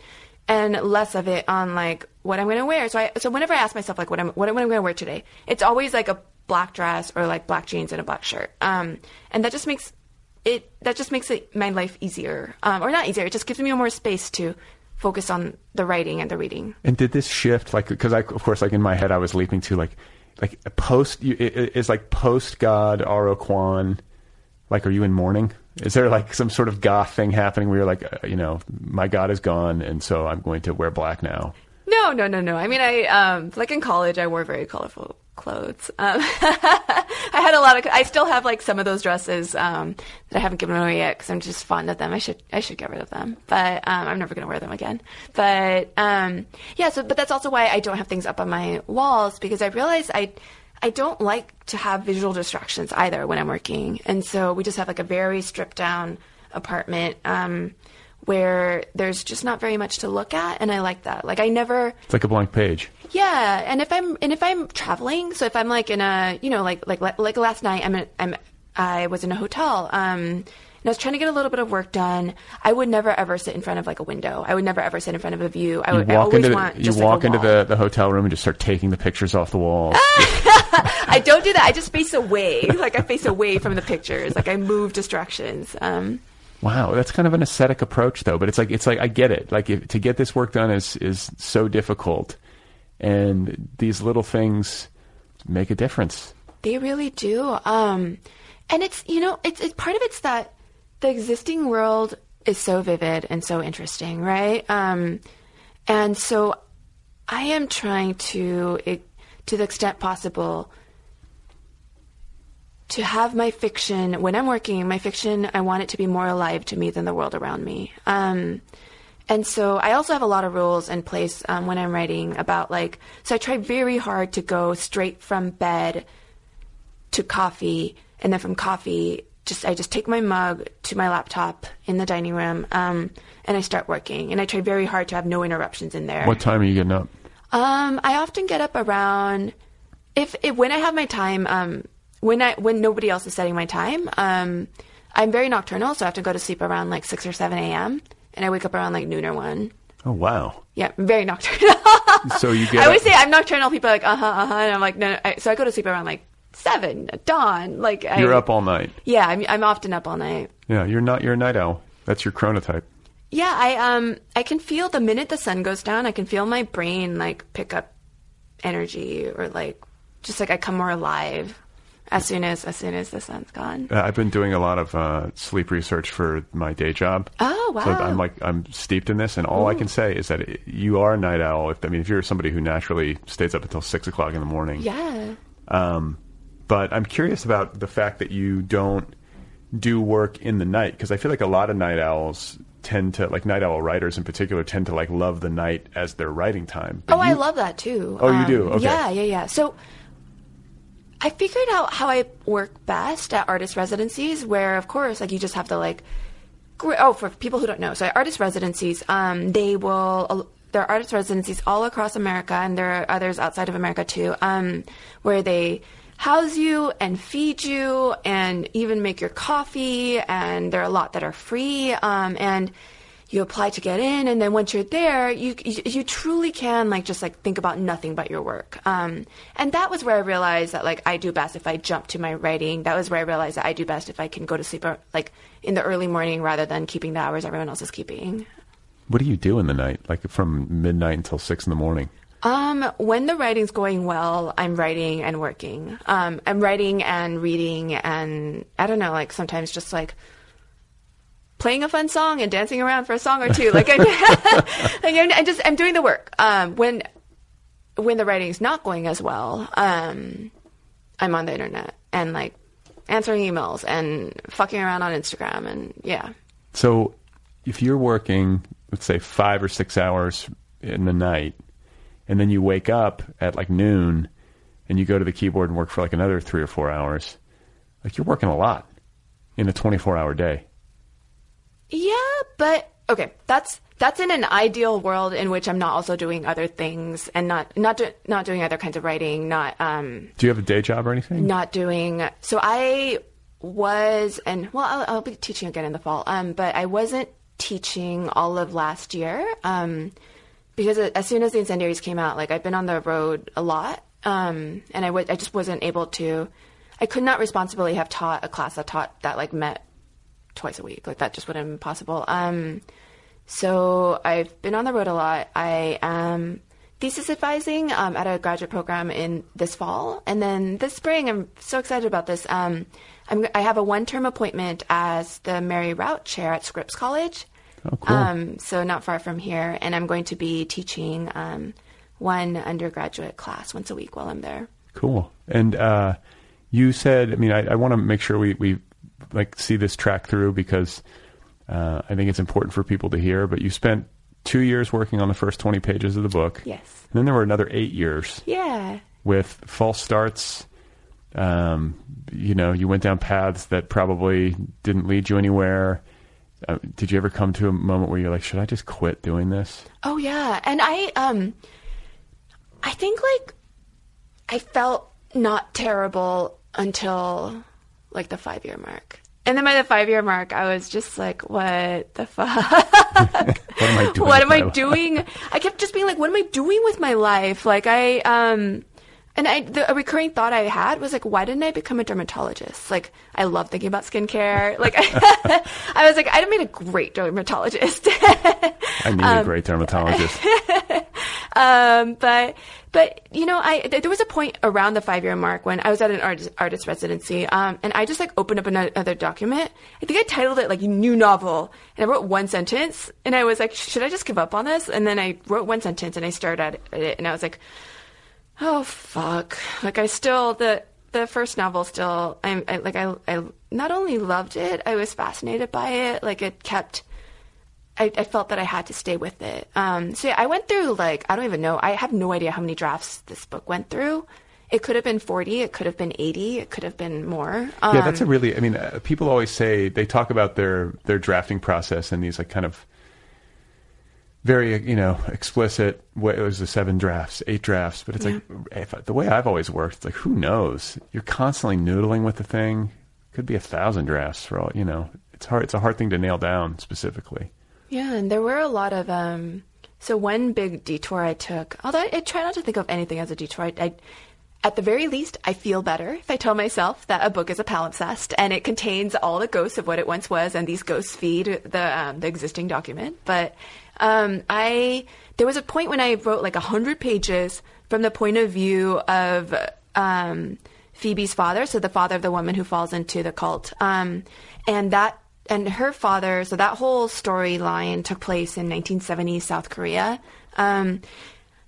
and less of it on like what I'm going to wear. So I, so whenever I ask myself like what I'm, what, what I'm going to wear today, it's always like a black dress or like black jeans and a black shirt. Um, and that just makes it, that just makes it my life easier, um, or not easier. It just gives me more space to focus on the writing and the reading. And did this shift like because I of course like in my head I was leaping to like like a post you, i- i- is like post God R.O. Kwon like are you in mourning? Is there like some sort of goth thing happening where you're like uh, you know my God is gone and so I'm going to wear black now? No, no, no, no. I mean, I um, like in college, I wore very colorful clothes. Um, I had a lot of. I still have like some of those dresses um, that I haven't given away yet because I'm just fond of them. I should I should get rid of them, but um, I'm never gonna wear them again. But um, yeah, so but that's also why I don't have things up on my walls because I realize I. I don't like to have visual distractions either when I'm working, and so we just have like a very stripped down apartment. Where there's just not very much to look at and I like that. Like I never It's like a blank page. yeah, and if I'm and if I'm traveling, so if I'm like in a you know like like like last night I'm in, I'm I was in a hotel um and I was trying to get a little bit of work done. I would never ever sit in front of like a window. I would never ever sit in front of a view. I would I walk always into want you walk like into wall. the, the hotel room and just start taking the pictures off the walls. I don't do that. I just face away. Like I face away from the pictures. Like I move distractions. Um Wow, that's kind of an ascetic approach, though. But it's like it's like I get it. Like if, to get this work done is is so difficult, and these little things make a difference. They really do. Um, and it's you know it's, it's part of it's that the existing world is so vivid and so interesting, right? Um, and so I am trying to, it, to the extent possible, to have my fiction when I'm working. My fiction, I want it to be more alive to me than the world around me. Um, and so I also have a lot of rules in place um, when I'm writing about like. So I try very hard to go straight from bed to coffee, and then from coffee, just I just take my mug to my laptop in the dining room, um, and I start working. And I try very hard to have no interruptions in there. What time are you getting up? Um, I often get up around if, if when I have my time, um, when I when nobody else is setting my time. Um, I'm very nocturnal, so I have to go to sleep around like six or seven a.m. and I wake up around like noon or one. Oh wow! Yeah, I'm very nocturnal. So you get I always up- say I'm nocturnal. People are like, uh huh, uh huh, and I'm like, no. no. I, so I go to sleep around like seven, at dawn. Like you're up all night. Yeah, I'm I'm often up all night. Yeah, you're not. You're a night owl. That's your chronotype. Yeah, I um I can feel the minute the sun goes down, I can feel my brain like pick up energy or like just like I come more alive as soon as as soon as the sun's gone. Uh, I've been doing a lot of uh, sleep research for my day job. Oh wow. So I'm like I'm steeped in this, and all I can say is that it, you are a night owl. If I mean, if you're somebody who naturally stays up until six o'clock in the morning, yeah. Um, but I'm curious about the fact that you don't do work in the night because I feel like a lot of night owls tend to like night owl writers in particular tend to like love the night as their writing time. But oh, I love that too. Oh, you Um, do? Okay. Yeah, yeah, yeah. So I figured out how I work best at artist residencies, where of course, like you just have to like. Oh, for people who don't know, so artist residencies, um, they will. There are artist residencies all across America, and there are others outside of America too, um, where they house you and feed you and even make your coffee. And there are a lot that are free. Um, and you apply to get in, and then once you're there, you you, truly can like just like think about nothing but your work. Um, and that was where I realized that like I do best if I jump to my writing. That was where I realized that I do best if I can go to sleep uh, like in the early morning rather than keeping the hours everyone else is keeping. What do you do in the night, like from midnight until six in the morning? Um, when the writing's going well, I'm writing and working. Um, I'm writing and reading and I don't know, like sometimes just like playing a fun song and dancing around for a song or two. Like, I, like I'm, I'm, just I'm doing the work. Um, when when the writing's not going as well, um, I'm on the internet and like answering emails and fucking around on Instagram and yeah. So, if you're working, let's say five or six hours in the night, and then you wake up at like noon, and you go to the keyboard and work for like another three or four hours, like you're working a lot in a 24 hour day. Yeah, but okay, that's that's in an ideal world in which I'm not also doing other things and not not do, not doing other kinds of writing, not um Do you have a day job or anything? not doing. So I was and well, I'll, I'll be teaching again in the fall. Um, but I wasn't teaching all of last year. Um, because as soon as the incendiaries came out, like I've been on the road a lot. Um, and I w- I just wasn't able to. I could not responsibly have taught a class that taught that like met twice a week. Like that just wouldn't be possible. Um, so I've been on the road a lot. I am thesis advising um, at a graduate program in this fall, and then this spring, I'm so excited about this. Um, I'm, I have a one-term appointment as the Mary Routt Chair at Scripps College. Oh, cool. Um, so not far from here, and I'm going to be teaching um, one undergraduate class once a week while I'm there. Cool. And uh, you said, I mean, I, I want to make sure we, we like see this track through because uh, I think it's important for people to hear. But you spent two years working on the first twenty pages of the book. Yes. And then there were another eight years. Yeah. With false starts. Um, you know, you went down paths that probably didn't lead you anywhere. Uh, did you ever come to a moment where you're like, should I just quit doing this? Oh yeah, and I um, I think like I felt not terrible until like the five year mark. And then by the five year mark, I was just like, what the fuck? what am I doing? what am I doing? I kept just being like, what am I doing with my life? Like, I, um, and I, the, a recurring thought I had was like, why didn't I become a dermatologist? Like, I love thinking about skincare. Like, I, I was like, I'd have made a great dermatologist. I need Um, a great dermatologist. um, but but you know, I th- there was a point around the five year mark when I was at an artist, artist residency, um, and I just like opened up another document. I think I titled it like new novel, and I wrote one sentence, and I was like, should I just give up on this? And then I wrote one sentence, and I started at it, and I was like, oh fuck, like I still the the first novel still I'm I, like I I not only loved it, I was fascinated by it, like it kept. I, I felt that I had to stay with it. Um, so yeah, I went through like I don't even know. I have no idea how many drafts this book went through. It could have been forty. It could have been eighty. It could have been more. Um, yeah, that's a really. I mean, uh, people always say they talk about their their drafting process and these like kind of very you know explicit. What it was the seven drafts, eight drafts, but it's like if, the way I've always worked. It's like who knows? You're constantly noodling with the thing. Could be a thousand drafts for all you know. It's hard. It's a hard thing to nail down specifically. Yeah, and there were a lot of um. So one big detour I took, although I, I try not to think of anything as a detour. I, I, at the very least, I feel better if I tell myself that a book is a palimpsest and it contains all the ghosts of what it once was, and these ghosts feed the um, the existing document. But um, I there was a point when I wrote like hundred pages from the point of view of um, Phoebe's father, so the father of the woman who falls into the cult, um, and that and her father. So that whole storyline took place in 1970s South Korea. Um,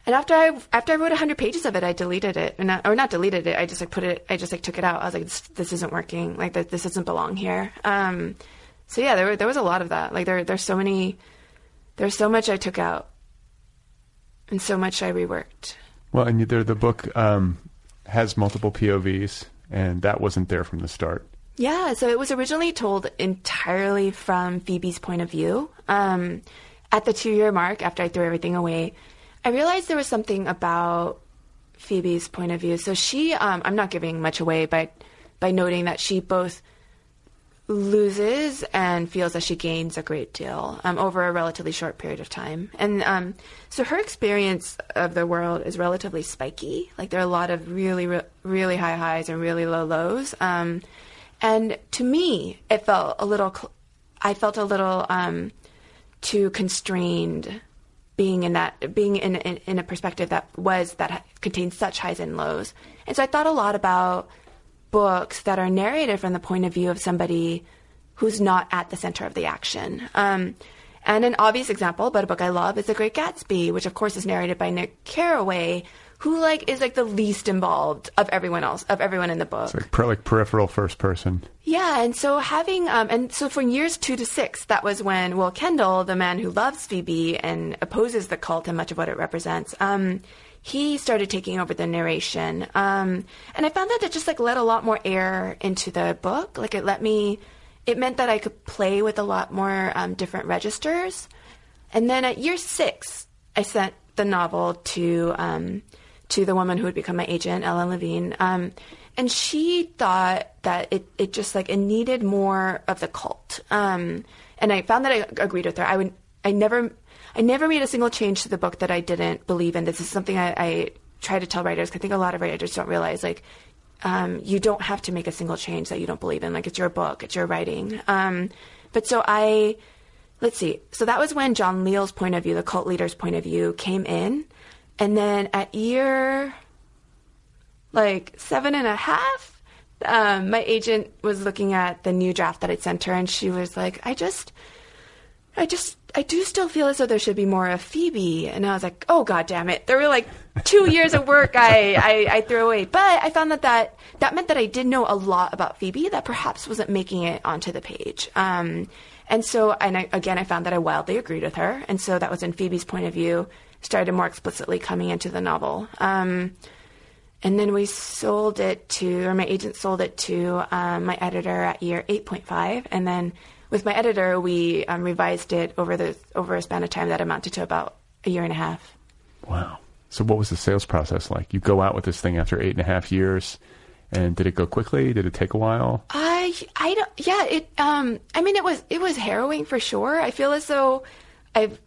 and after I after I wrote 100 pages of it, I deleted it, or not, or not deleted it. I just like put it. I just like took it out. I was like, this, this isn't working. Like this, this doesn't belong here. Um, so yeah, there were, there was a lot of that. Like there there's so many. There's so much I took out, and so much I reworked. Well, and there the book um, has multiple POVs, and that wasn't there from the start. Yeah, so it was originally told entirely from Phoebe's point of view. Um, at the two year mark, after I threw everything away, I realized there was something about Phoebe's point of view. So she, um, I'm not giving much away, but by noting that she both loses and feels that she gains a great deal um, over a relatively short period of time. And um, so her experience of the world is relatively spiky. Like there are a lot of really, re- really high highs and really low lows. Um, and to me, it felt a little. Cl- I felt a little um, too constrained being in that being in, in, in a perspective that was that contained such highs and lows. And so I thought a lot about books that are narrated from the point of view of somebody who's not at the center of the action. Um, and an obvious example, but a book I love, is The Great Gatsby, which of course is narrated by Nick Carraway, who like is like the least involved of everyone else, of everyone in the book. It's like, per, like peripheral first person. Yeah, and so having um, and so from years two to six, that was when Will Kendall, the man who loves Phoebe and opposes the cult and much of what it represents, um, he started taking over the narration. Um, and I found that it just like let a lot more air into the book. Like it let me, it meant that I could play with a lot more um, different registers. And then at year six, I sent the novel to um, to the woman who would become my agent, Ellen Levine. Um, and she thought that it, it just like it needed more of the cult. Um, and I found that I agreed with her. I would I never I never made a single change to the book that I didn't believe in. This is something I, I try to tell writers. I think a lot of writers don't realize like um, you don't have to make a single change that you don't believe in. Like it's your book, it's your writing. Um, but so I let's see. So that was when John Leal's point of view, the cult leader's point of view, came in. And then at year like seven and a half, um, my agent was looking at the new draft that I'd sent her, and she was like, I just, I just, I do still feel as though there should be more of Phoebe. And I was like, oh, god damn it. There were like two years of work I, I, I threw away. But I found that, that that meant that I did know a lot about Phoebe that perhaps wasn't making it onto the page. Um, and so, and I, again, I found that I wildly agreed with her. And so that was in Phoebe's point of view started more explicitly coming into the novel. Um, and then we sold it to, or my agent sold it to um, my editor at year 8.5. And then with my editor, we um, revised it over the over a span of time that amounted to about a year and a half. Wow. So what was the sales process like? You go out with this thing after eight and a half years, and did it go quickly? Did it take a while? I I don't. Yeah. It. Um. I mean, it was it was harrowing for sure. I feel as though I've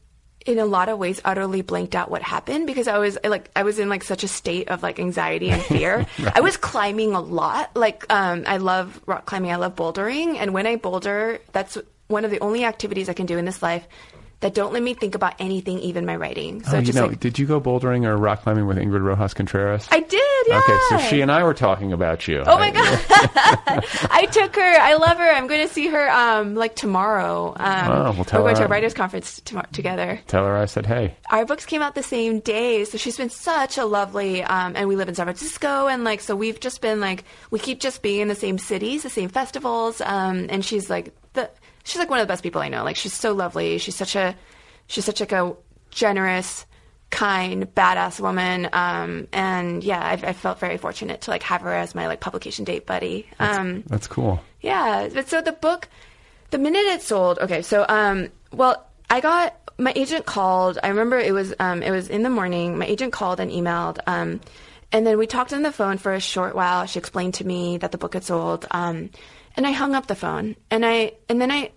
in a lot of ways utterly blanked out what happened because I was like I was in like such a state of like anxiety and fear. right. I was climbing a lot. Like um I love rock climbing, I love bouldering, and when I boulder, that's one of the only activities I can do in this life that don't let me think about anything, even my writing. So oh, you know, like, did you go bouldering or rock climbing with Ingrid Rojas Contreras? I did. Yeah. Okay, so she and I were talking about you. Oh my god, I took her. I love her. I'm going to see her um, like tomorrow. Um, oh, we'll tell we're going to a writers' conference to- together. Tell her I said hey. Our books came out the same day, so she's been such a lovely. Um, and we live in San Francisco, and like so we've just been like we keep just being in the same cities, the same festivals. Um, and she's like the she's like one of the best people I know. Like she's so lovely. She's such a she's such like a generous, kind, badass woman. Um, and yeah, I, I, felt very fortunate to like have her as my like publication date buddy. Um, that's, that's, cool. Yeah, but so the book, the minute it sold, okay, so um, well, I got my agent called. I remember it was um, it was in the morning. My agent called and emailed. Um, and then we talked on the phone for a short while. She explained to me that the book had sold. Um, and I hung up the phone. And I and then I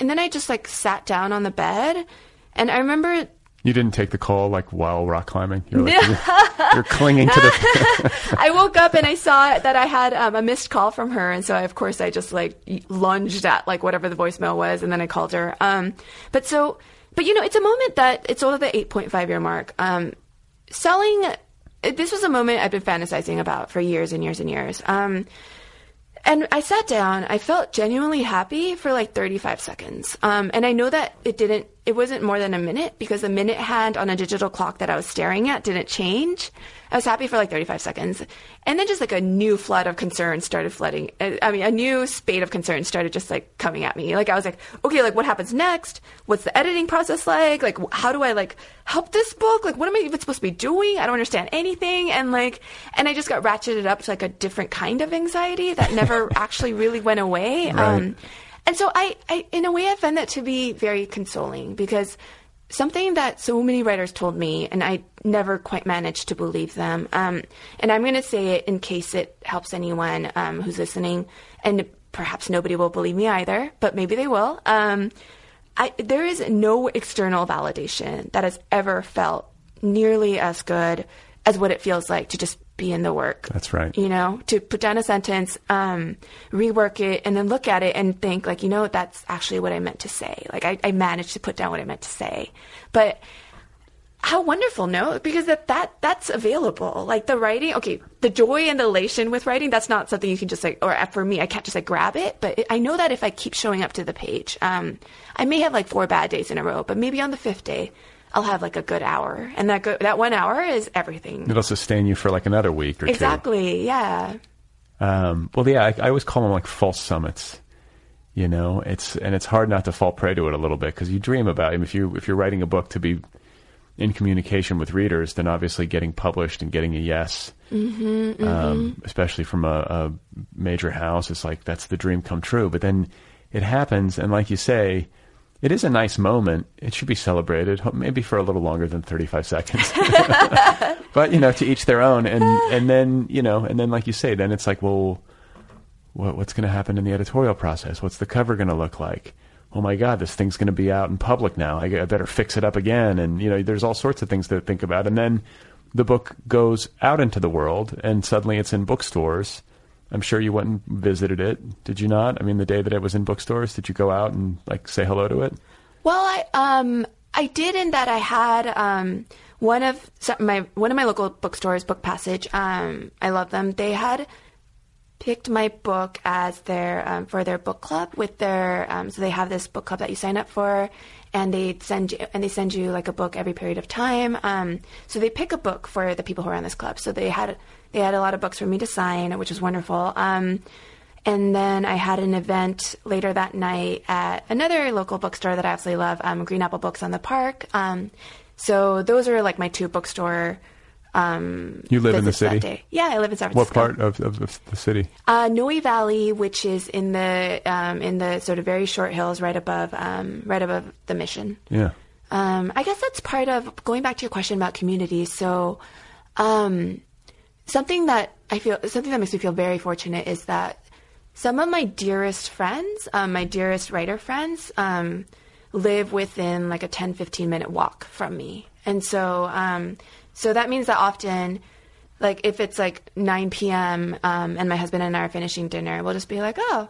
and then I just like sat down on the bed and I remember you didn't take the call like while rock climbing. You're, like, you're, you're clinging to the. I woke up and I saw that I had um, a missed call from her, and so I, of course I just like lunged at like whatever the voicemail was, and then I called her. Um, but so, but you know, it's a moment that it's over the eight point five year mark. Um, selling. This was a moment I've been fantasizing about for years and years and years. Um, and I sat down. I felt genuinely happy for like 35 seconds. Um, and I know that it didn't, it wasn't more than a minute because the minute hand on a digital clock that I was staring at didn't change. I was happy for like 35 seconds. And then just like a new flood of concern started flooding. Uh, I mean, a new spate of concern started just like coming at me. Like I was like, okay, like what happens next? What's the editing process like? Like how do I like help this book? Like what am I even supposed to be doing? I don't understand anything. And like, and I just got ratcheted up to like a different kind of anxiety that never actually really went away. Right. Um, and so I, I, in a way, I find that to be very consoling because something that so many writers told me, and I never quite managed to believe them. Um, and I'm going to say it in case it helps anyone um, who's listening, and perhaps nobody will believe me either, but maybe they will. Um, I, there is no external validation that has ever felt nearly as good as what it feels like to just be in the work. That's right. You know, to put down a sentence, um, rework it, and then look at it and think, like, you know, that's actually what I meant to say. Like, I, I managed to put down what I meant to say. But how wonderful, no? Because that, that that's available. Like the writing, okay, the joy and the elation with writing, that's not something you can just like, or for me, I can't just like grab it. But it, I know that if I keep showing up to the page, um, I may have like four bad days in a row, but maybe on the fifth day, I'll have like a good hour, and that go- that one hour is everything. It'll sustain you for like another week or exactly, two. yeah. Um, well, yeah, I, I always call them like false summits. You know, it's and it's hard not to fall prey to it a little bit because you dream about. I mean, if you if you're writing a book to be in communication with readers, then obviously getting published and getting a yes, mm-hmm, mm-hmm. Um, especially from a, a major house, it's like that's the dream come true. But then it happens, and like you say, it is a nice moment. It should be celebrated, maybe for a little longer than 35 seconds. but, you know, to each their own. And, and then, you know, and then, like you say, then it's like, well, what, what's going to happen in the editorial process? What's the cover going to look like? Oh my God, this thing's going to be out in public now. I, I better fix it up again. And, you know, there's all sorts of things to think about. And then the book goes out into the world and suddenly it's in bookstores I'm sure you went and visited it. Did you not? I mean, the day that it was in bookstores, did you go out and like say hello to it? Well, I um I did in that I had um one of my one of my local bookstores, Book Passage. Um, I love them. They had picked my book as their um, for their book club with their um, so they have this book club that you sign up for and they send you and they send you like a book every period of time um, so they pick a book for the people who are on this club so they had they had a lot of books for me to sign, which was wonderful. Um, and then I had an event later that night at another local bookstore that I absolutely love, um, Green Apple Books on the Park. Um, so those are like my two bookstore. Um, you live in the city? Yeah, I live in San Francisco. What part of, of, of the city? Uh, Noe Valley, which is in the um, in the sort of very short hills right above um, right above the Mission. Yeah. Um, I guess that's part of going back to your question about community. So, um, something that I feel something that makes me feel very fortunate is that some of my dearest friends, um, my dearest writer friends, um, live within like a 10, 15 minute walk from me. And so, um, so that means that often, like if it's like 9 p.m. Um, and my husband and I are finishing dinner, we'll just be like, oh,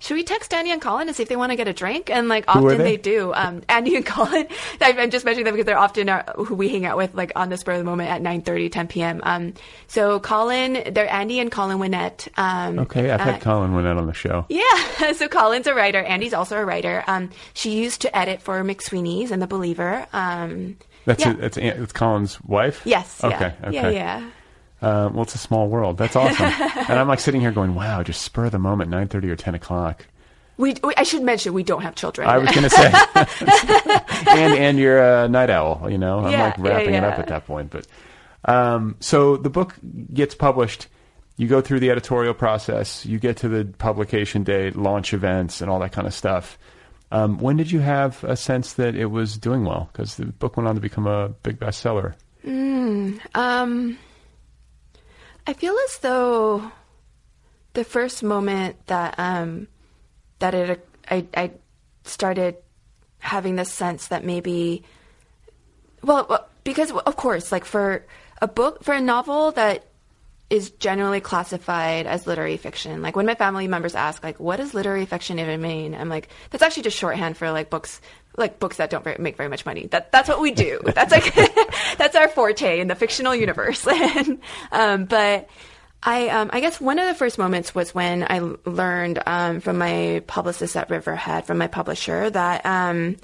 should we text Andy and Colin to see if they want to get a drink? And like often they? they? do. Um, Andy and Colin, I'm just mentioning them because they're often our, who we hang out with like on the spur of the moment at 9:30, 10 p.m. Um, so Colin, they're Andy and Colin Winnette. Um, okay, I've uh, had Colin Winnette on the show. Yeah, so Colin's a writer. Andy's also a writer. Um, she used to edit for McSweeney's and The Believer. That's yeah. that's, it's Colin's wife. Yes. Okay. Yeah. Okay. Yeah. Yeah. Uh, well, it's a small world. That's awesome. and I'm like sitting here going, "Wow, just spur of the moment, 9:30 or 10 o'clock." We, we, I should mention we don't have children. I was going to say, and and you're a night owl. You know, I'm yeah, like wrapping yeah, yeah. it up at that point. But um, so the book gets published. You go through the editorial process. You get to the publication date, launch events, and all that kind of stuff. Um, when did you have a sense that it was doing well? Because the book went on to become a big bestseller. Mm, um, I feel as though the first moment that um, that it I, I started having this sense that maybe well because of course like for a book for a novel that is generally classified as literary fiction. Like when my family members ask like what does literary fiction even mean? I'm like that's actually just shorthand for like books like books that don't make very much money. That that's what we do. That's like that's our forte in the fictional universe. And, um, but I um, I guess one of the first moments was when I learned um, from my publicist at Riverhead, from my publisher, that um,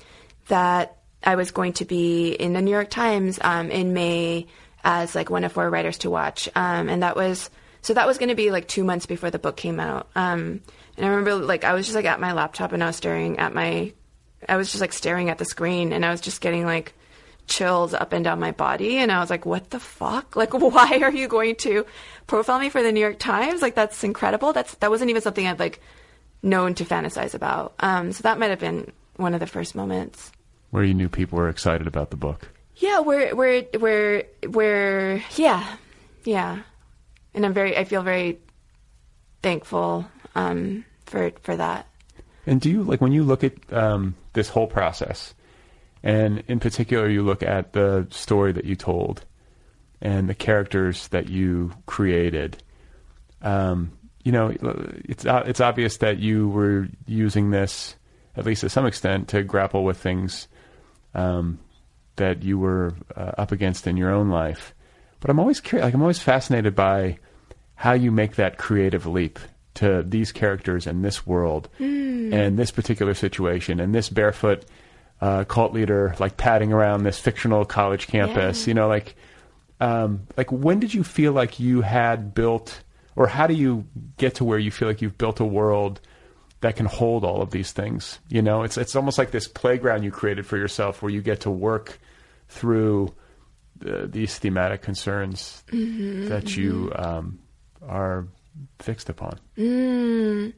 that I was going to be in the New York Times um, in May as like one of four writers to watch, um, and that was so that was going to be like two months before the book came out. Um, and I remember like I was just like at my laptop and I was staring at my, I was just like staring at the screen and I was just getting like chills up and down my body and I was like, what the fuck? Like, why are you going to profile me for the New York Times? Like, that's incredible. That's, that wasn't even something I'd like known to fantasize about. Um, so that might have been one of the first moments. where you knew people were excited about the book. Yeah, we're we're we're we're yeah, yeah, and I'm very I feel very thankful um, for for that. And do you like when you look at um, this whole process, and in particular, you look at the story that you told and the characters that you created? Um, you know, it's it's obvious that you were using this, at least to some extent, to grapple with things um, that you were uh, up against in your own life. But I'm always curious, like I'm always fascinated by how you make that creative leap to these characters and this world Hmm. and this particular situation and this barefoot uh, cult leader like padding around this fictional college campus. Yeah. You know, like um, like when did you feel like you had built, or how do you get to where you feel like you've built a world that can hold all of these things? You know, it's it's almost like this playground you created for yourself where you get to work through the, these thematic concerns Mhm, that you um, are fixed upon. Mm.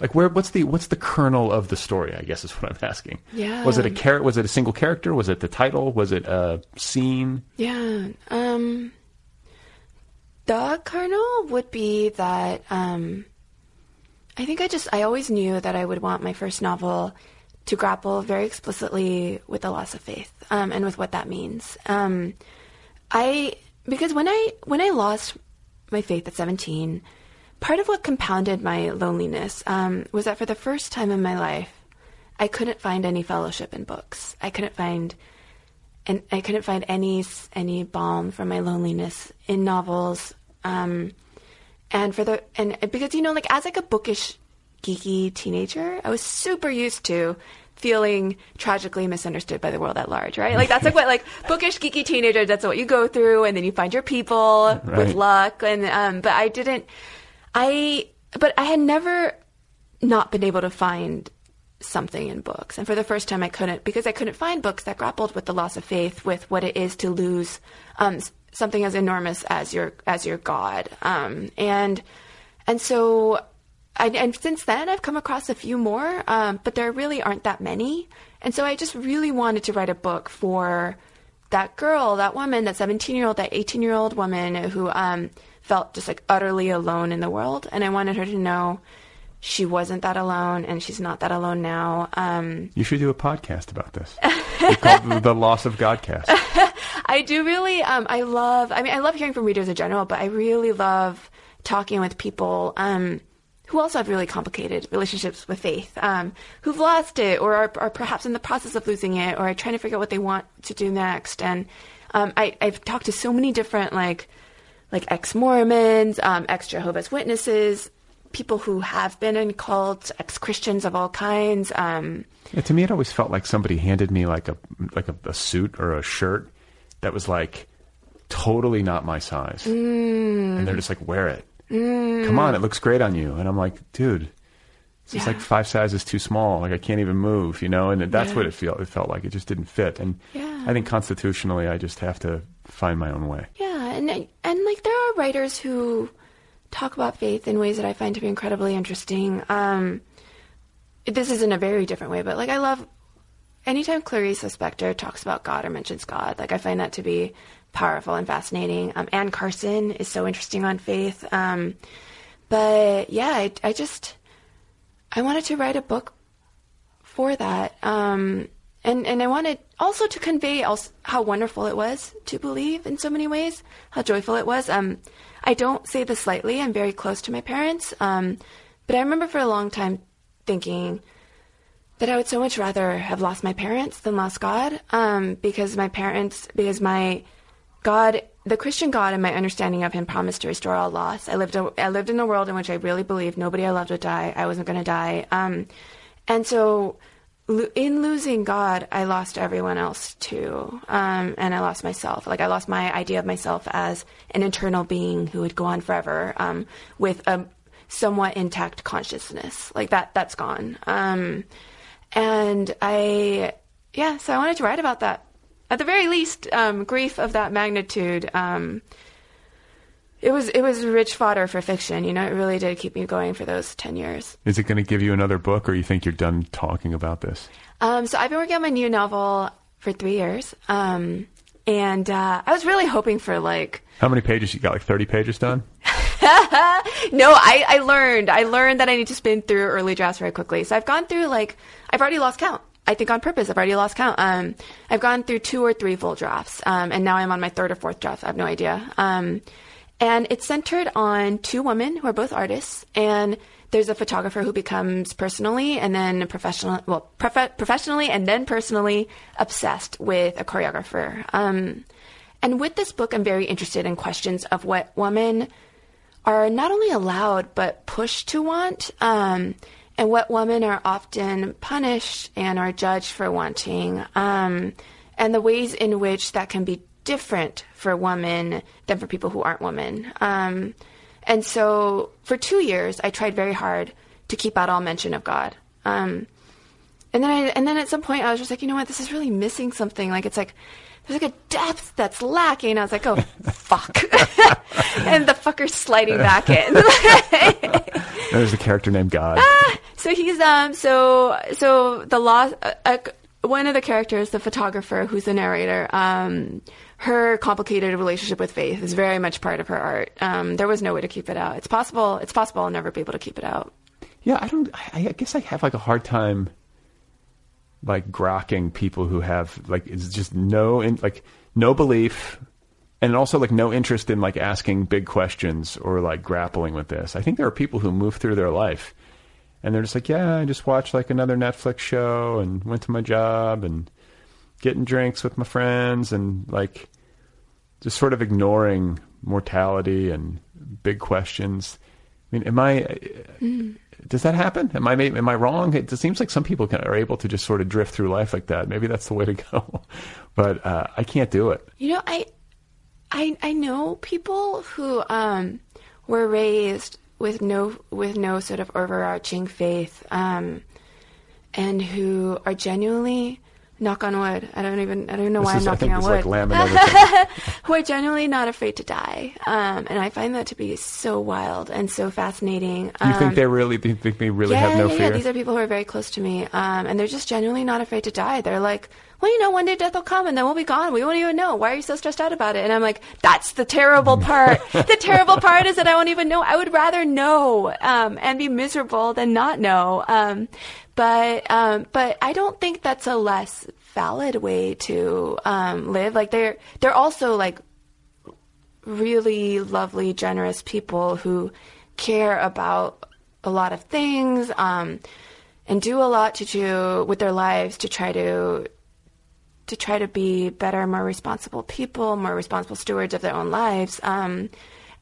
Like where? What's the what's the kernel of the story? I guess is what I'm asking. Yeah. Was it a char- Was it a single character? Was it the title? Was it a scene? Yeah. Um, the kernel would be that um, I think I just I always knew that I would want my first novel to grapple very explicitly with the loss of faith um, and with what that means. Um, I because when I when I lost my faith at 17, part of what compounded my loneliness um, was that for the first time in my life, I couldn't find any fellowship in books. I couldn't find and I couldn't find any any balm for my loneliness in novels. Um, and for the and because you know, like as like a bookish, geeky teenager, I was super used to feeling tragically misunderstood by the world at large, right? Like that's like what like bookish, geeky teenagers. That's what you go through, and then you find your people Right. with luck. And um, but I didn't. I but I had never not been able to find something in books. And for the first time, I couldn't because I couldn't find books that grappled with the loss of faith, with what it is to lose um, something as enormous as your as your God. Um, and and so, I, and since then, I've come across a few more, um, but there really aren't that many. And so, I just really wanted to write a book for that girl, that woman, that 17 year old, that 18 year old woman who um, felt just like utterly alone in the world. And I wanted her to know she wasn't that alone and she's not that alone now. Um, You should do a podcast about this. Called the Loss of Godcast. I do really, um, I love, I mean, I love hearing from readers in general, but I really love talking with people um, who also have really complicated relationships with faith, um, who've lost it or are, are perhaps in the process of losing it or are trying to figure out what they want to do next. And um, I, I've talked to so many different, like, like ex-Mormons, um, ex-Jehovah's Witnesses, people who have been in cults, ex-Christians of all kinds. Um, Yeah, to me, it always felt like somebody handed me like a like a, a suit or a shirt that was like totally not my size, Mm. and they're just like, "Wear it. Mm. Come on, it looks great on you." And I'm like, "Dude, it's Yeah. like five sizes too small. Like I can't even move, you know." And that's Yeah. what it felt. It felt like it just didn't fit. And Yeah. I think constitutionally, I just have to find my own way. Yeah, and and like there are writers who talk about faith in ways that I find to be incredibly interesting. Um, this is in a very different way, but like I love anytime Clarice Lispector talks about God or mentions God. Like I find that to be powerful and fascinating. Um, Anne Carson is so interesting on faith. Um, but yeah, I, I just I wanted to write a book for that. Um, and, and I wanted also to convey also how wonderful it was to believe in so many ways, how joyful it was. Um, I don't say this lightly. I'm very close to my parents. Um, but I remember for a long time thinking that I would so much rather have lost my parents than lost God. Um, because my parents, because my God, the Christian God and my understanding of Him promised to restore all loss. I lived, a, I lived in a world in which I really believed nobody I loved would die. I wasn't going to die. Um, and so, lo- in losing God, I lost everyone else too, um, and I lost myself. Like I lost my idea of myself as an internal being who would go on forever, um, with a somewhat intact consciousness. Like that, that's gone. Um, and I, yeah, so I wanted to write about that. At the very least, um, grief of that magnitude um, it was it was rich fodder for fiction. You know, it really did keep me going for those ten years. Is it going to give you another book, or you think you're done talking about this? Um, so I've been working on my new novel for three years, um, and uh, I was really hoping for like How many pages you got? Like thirty pages done? no, I, I learned. I learned that I need to spin through early drafts very quickly. So I've gone through like I've already lost count. I think on purpose. I've already lost count. Um, I've gone through two or three full drafts, um, and now I'm on my third or fourth draft. I have no idea. Um, and it's centered on two women who are both artists, and there's a photographer who becomes personally and then professional, well, prof- professionally and then personally obsessed with a choreographer. Um, and with this book, I'm very interested in questions of what women are not only allowed but pushed to want, um, and what women are often punished and are judged for wanting, um, and the ways in which that can be different for women than for people who aren't women. Um, and so for two years, I tried very hard to keep out all mention of God. Um, and then I, and then at some point, I was just like, you know what, this is really missing something. Like it's like there's like a depth that's lacking. I was like, oh fuck, and the fucker's sliding back in. There's a character named God. Ah, so he's um so so the law uh, uh, one of the characters, the photographer who's the narrator, um, her complicated relationship with faith is very much part of her art. Um, there was no way to keep it out. It's possible. It's possible I'll never be able to keep it out. Yeah, I don't. I, I guess I have like a hard time, like grokking people who have like it's just no in like no belief, and also like no interest in like asking big questions or like grappling with this. I think there are people who move through their life, and they're just like, yeah, I just watched like another Netflix show and went to my job and getting drinks with my friends and like just sort of ignoring mortality and big questions. I mean, am I? Mm. Does that happen? Am I am I wrong? It seems like some people can, are able to just sort of drift through life like that. Maybe that's the way to go, but uh, I can't do it. You know, I, I, I know people who um, were raised with no with no sort of overarching faith, um, and who are genuinely knock on wood. I don't even I don't know This why is- I'm knocking on it's wood. like are genuinely not afraid to die, um, and I find that to be so wild and so fascinating. Do you Um, think they really? You think they really yeah, have no yeah, fear? Yeah, these are people who are very close to me, um, and they're just genuinely not afraid to die. They're like, well, you know, one day death will come, and then we'll be gone. We won't even know. Why are you so stressed out about it? And I'm like, that's the terrible part. the terrible part is that I won't even know. I would rather know um, and be miserable than not know. Um, but um, but I don't think that's a less valid way to um, live. Like they're they're also like really lovely, generous people who care about a lot of things um, and do a lot to do with their lives to try to to try to be better, more responsible people, more responsible stewards of their own lives. Um,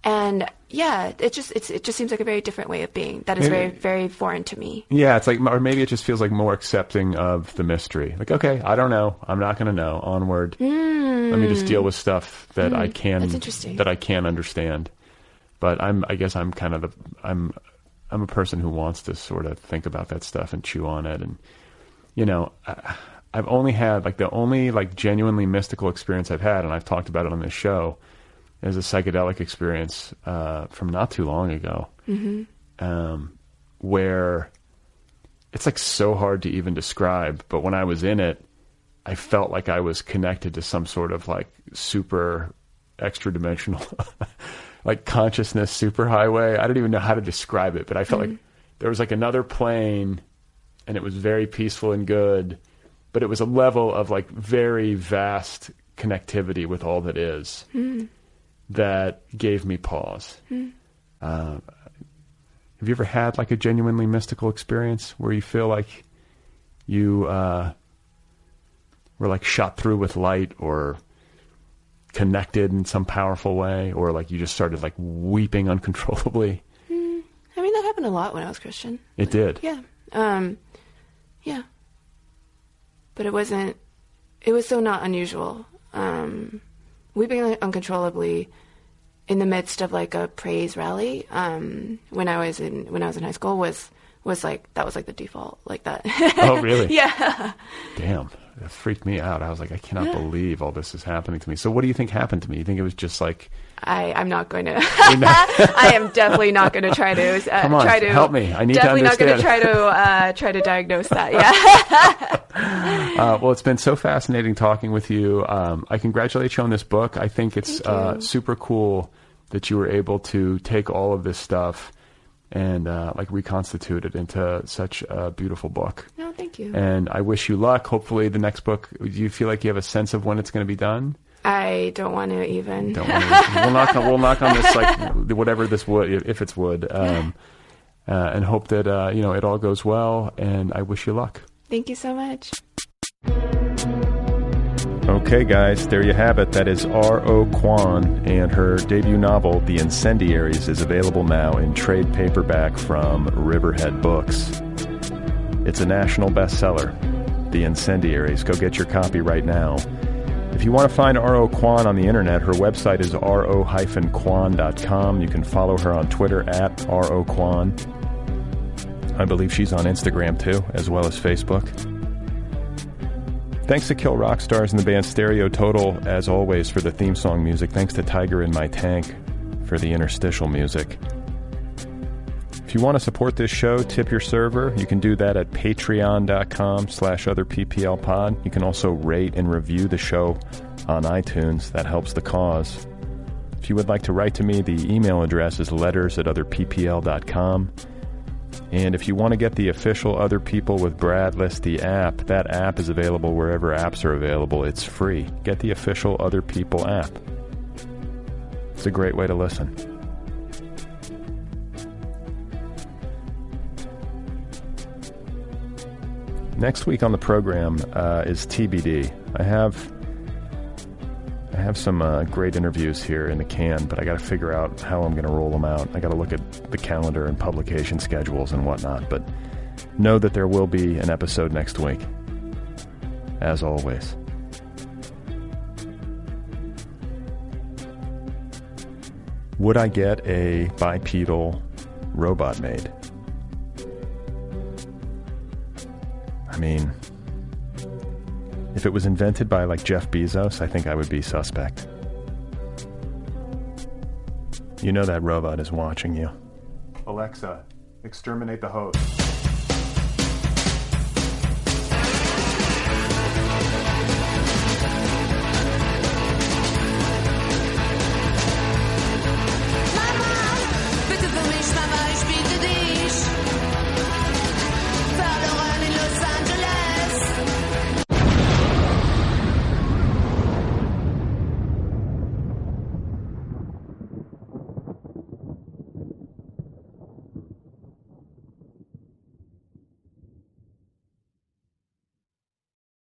and yeah, it just it's, it just seems like a very different way of being that is Maybe- very very foreign to me. Yeah, it's like, or maybe it just feels like more accepting of the mystery. Like, okay, I don't know. I'm not going to know. Onward. Let me just deal with stuff that I Mm, can that's interesting. that I can understand. But I'm, I guess, I'm kind of the, I'm, I'm a person who wants to sort of think about that stuff and chew on it. And you know, I, I've only had like the only like genuinely mystical experience I've had, and I've talked about it on this show, is a psychedelic experience uh, from not too long ago hmm um, where it's like so hard to even describe. But when I was in it, I felt like I was connected to some sort of like super extra dimensional, like consciousness superhighway. I don't even know how to describe it, but I felt like there was like another plane and it was very peaceful and good, but it was a level of like very vast connectivity with all that is Mm. that gave me pause. Mm. Uh, have you ever had like a genuinely mystical experience where you feel like you uh, were like shot through with light or connected in some powerful way, or like you just started like weeping uncontrollably? Mm, I mean, that happened a lot when I was Christian. It did. Yeah. Um, yeah. But it wasn't, it was so not unusual. Um, weeping uncontrollably in the midst of like a praise rally, um, when I was in, when I was in high school was, was like, that was like the default, like that. Oh, really? yeah. Damn. it freaked me out. I was like, I cannot believe all this is happening to me. So, what do you think happened to me? You think it was just like I, I'm not going to. I am definitely not going to try to uh, Come on, try to help me. I need to definitely not going to try to uh, try to diagnose that. Yeah. Uh, well, it's been so fascinating talking with you. Um, I congratulate you on this book. I think it's uh, super cool that you were able to take all of this stuff and uh, like reconstitute it into such a beautiful book. no, thank you. And I wish you luck. Hopefully, the next book. Do you feel like you have a sense of when it's going to be done? I don't want to even. Don't want to, we'll knock on we'll knock on this like whatever this wood if if it's wood, um, uh, and hope that uh, you know it all goes well. And I wish you luck. Thank you so much. Okay, guys, there you have it. That is R.O. Kwon, and her debut novel, The Incendiaries, is available now in trade paperback from Riverhead Books. It's a national bestseller, The Incendiaries. Go get your copy right now. If you want to find R.O. Kwon on the internet, her website is ro-kwon.com. You can follow her on Twitter at R.O. Kwon. I believe she's on Instagram too, as well as Facebook. Thanks to Kill Rock Stars and the band Stereo Total, as always, for the theme song music. Thanks to Tiger in My Tank for the interstitial music. If you want to support this show, tip your server. You can do that at patreon.com slash otherpplpod. You can also rate and review the show on iTunes. That helps the cause. If you would like to write to me, the email address is letters at otherppl.com. And if you want to get the official Other People with Brad Listi, the app, that app is available wherever apps are available. It's free. Get the official Other People app. It's a great way to listen. Next week on the program uh, is TBD. I have I have some uh, great interviews here in the can, but I got to figure out how I'm going to roll them out. I got to look at the calendar and publication schedules and whatnot. But know that there will be an episode next week, as always. Would I get a bipedal robot made? I mean, if it was invented by like Jeff Bezos, I think I would be suspect. You know that robot is watching you. Alexa, exterminate the host.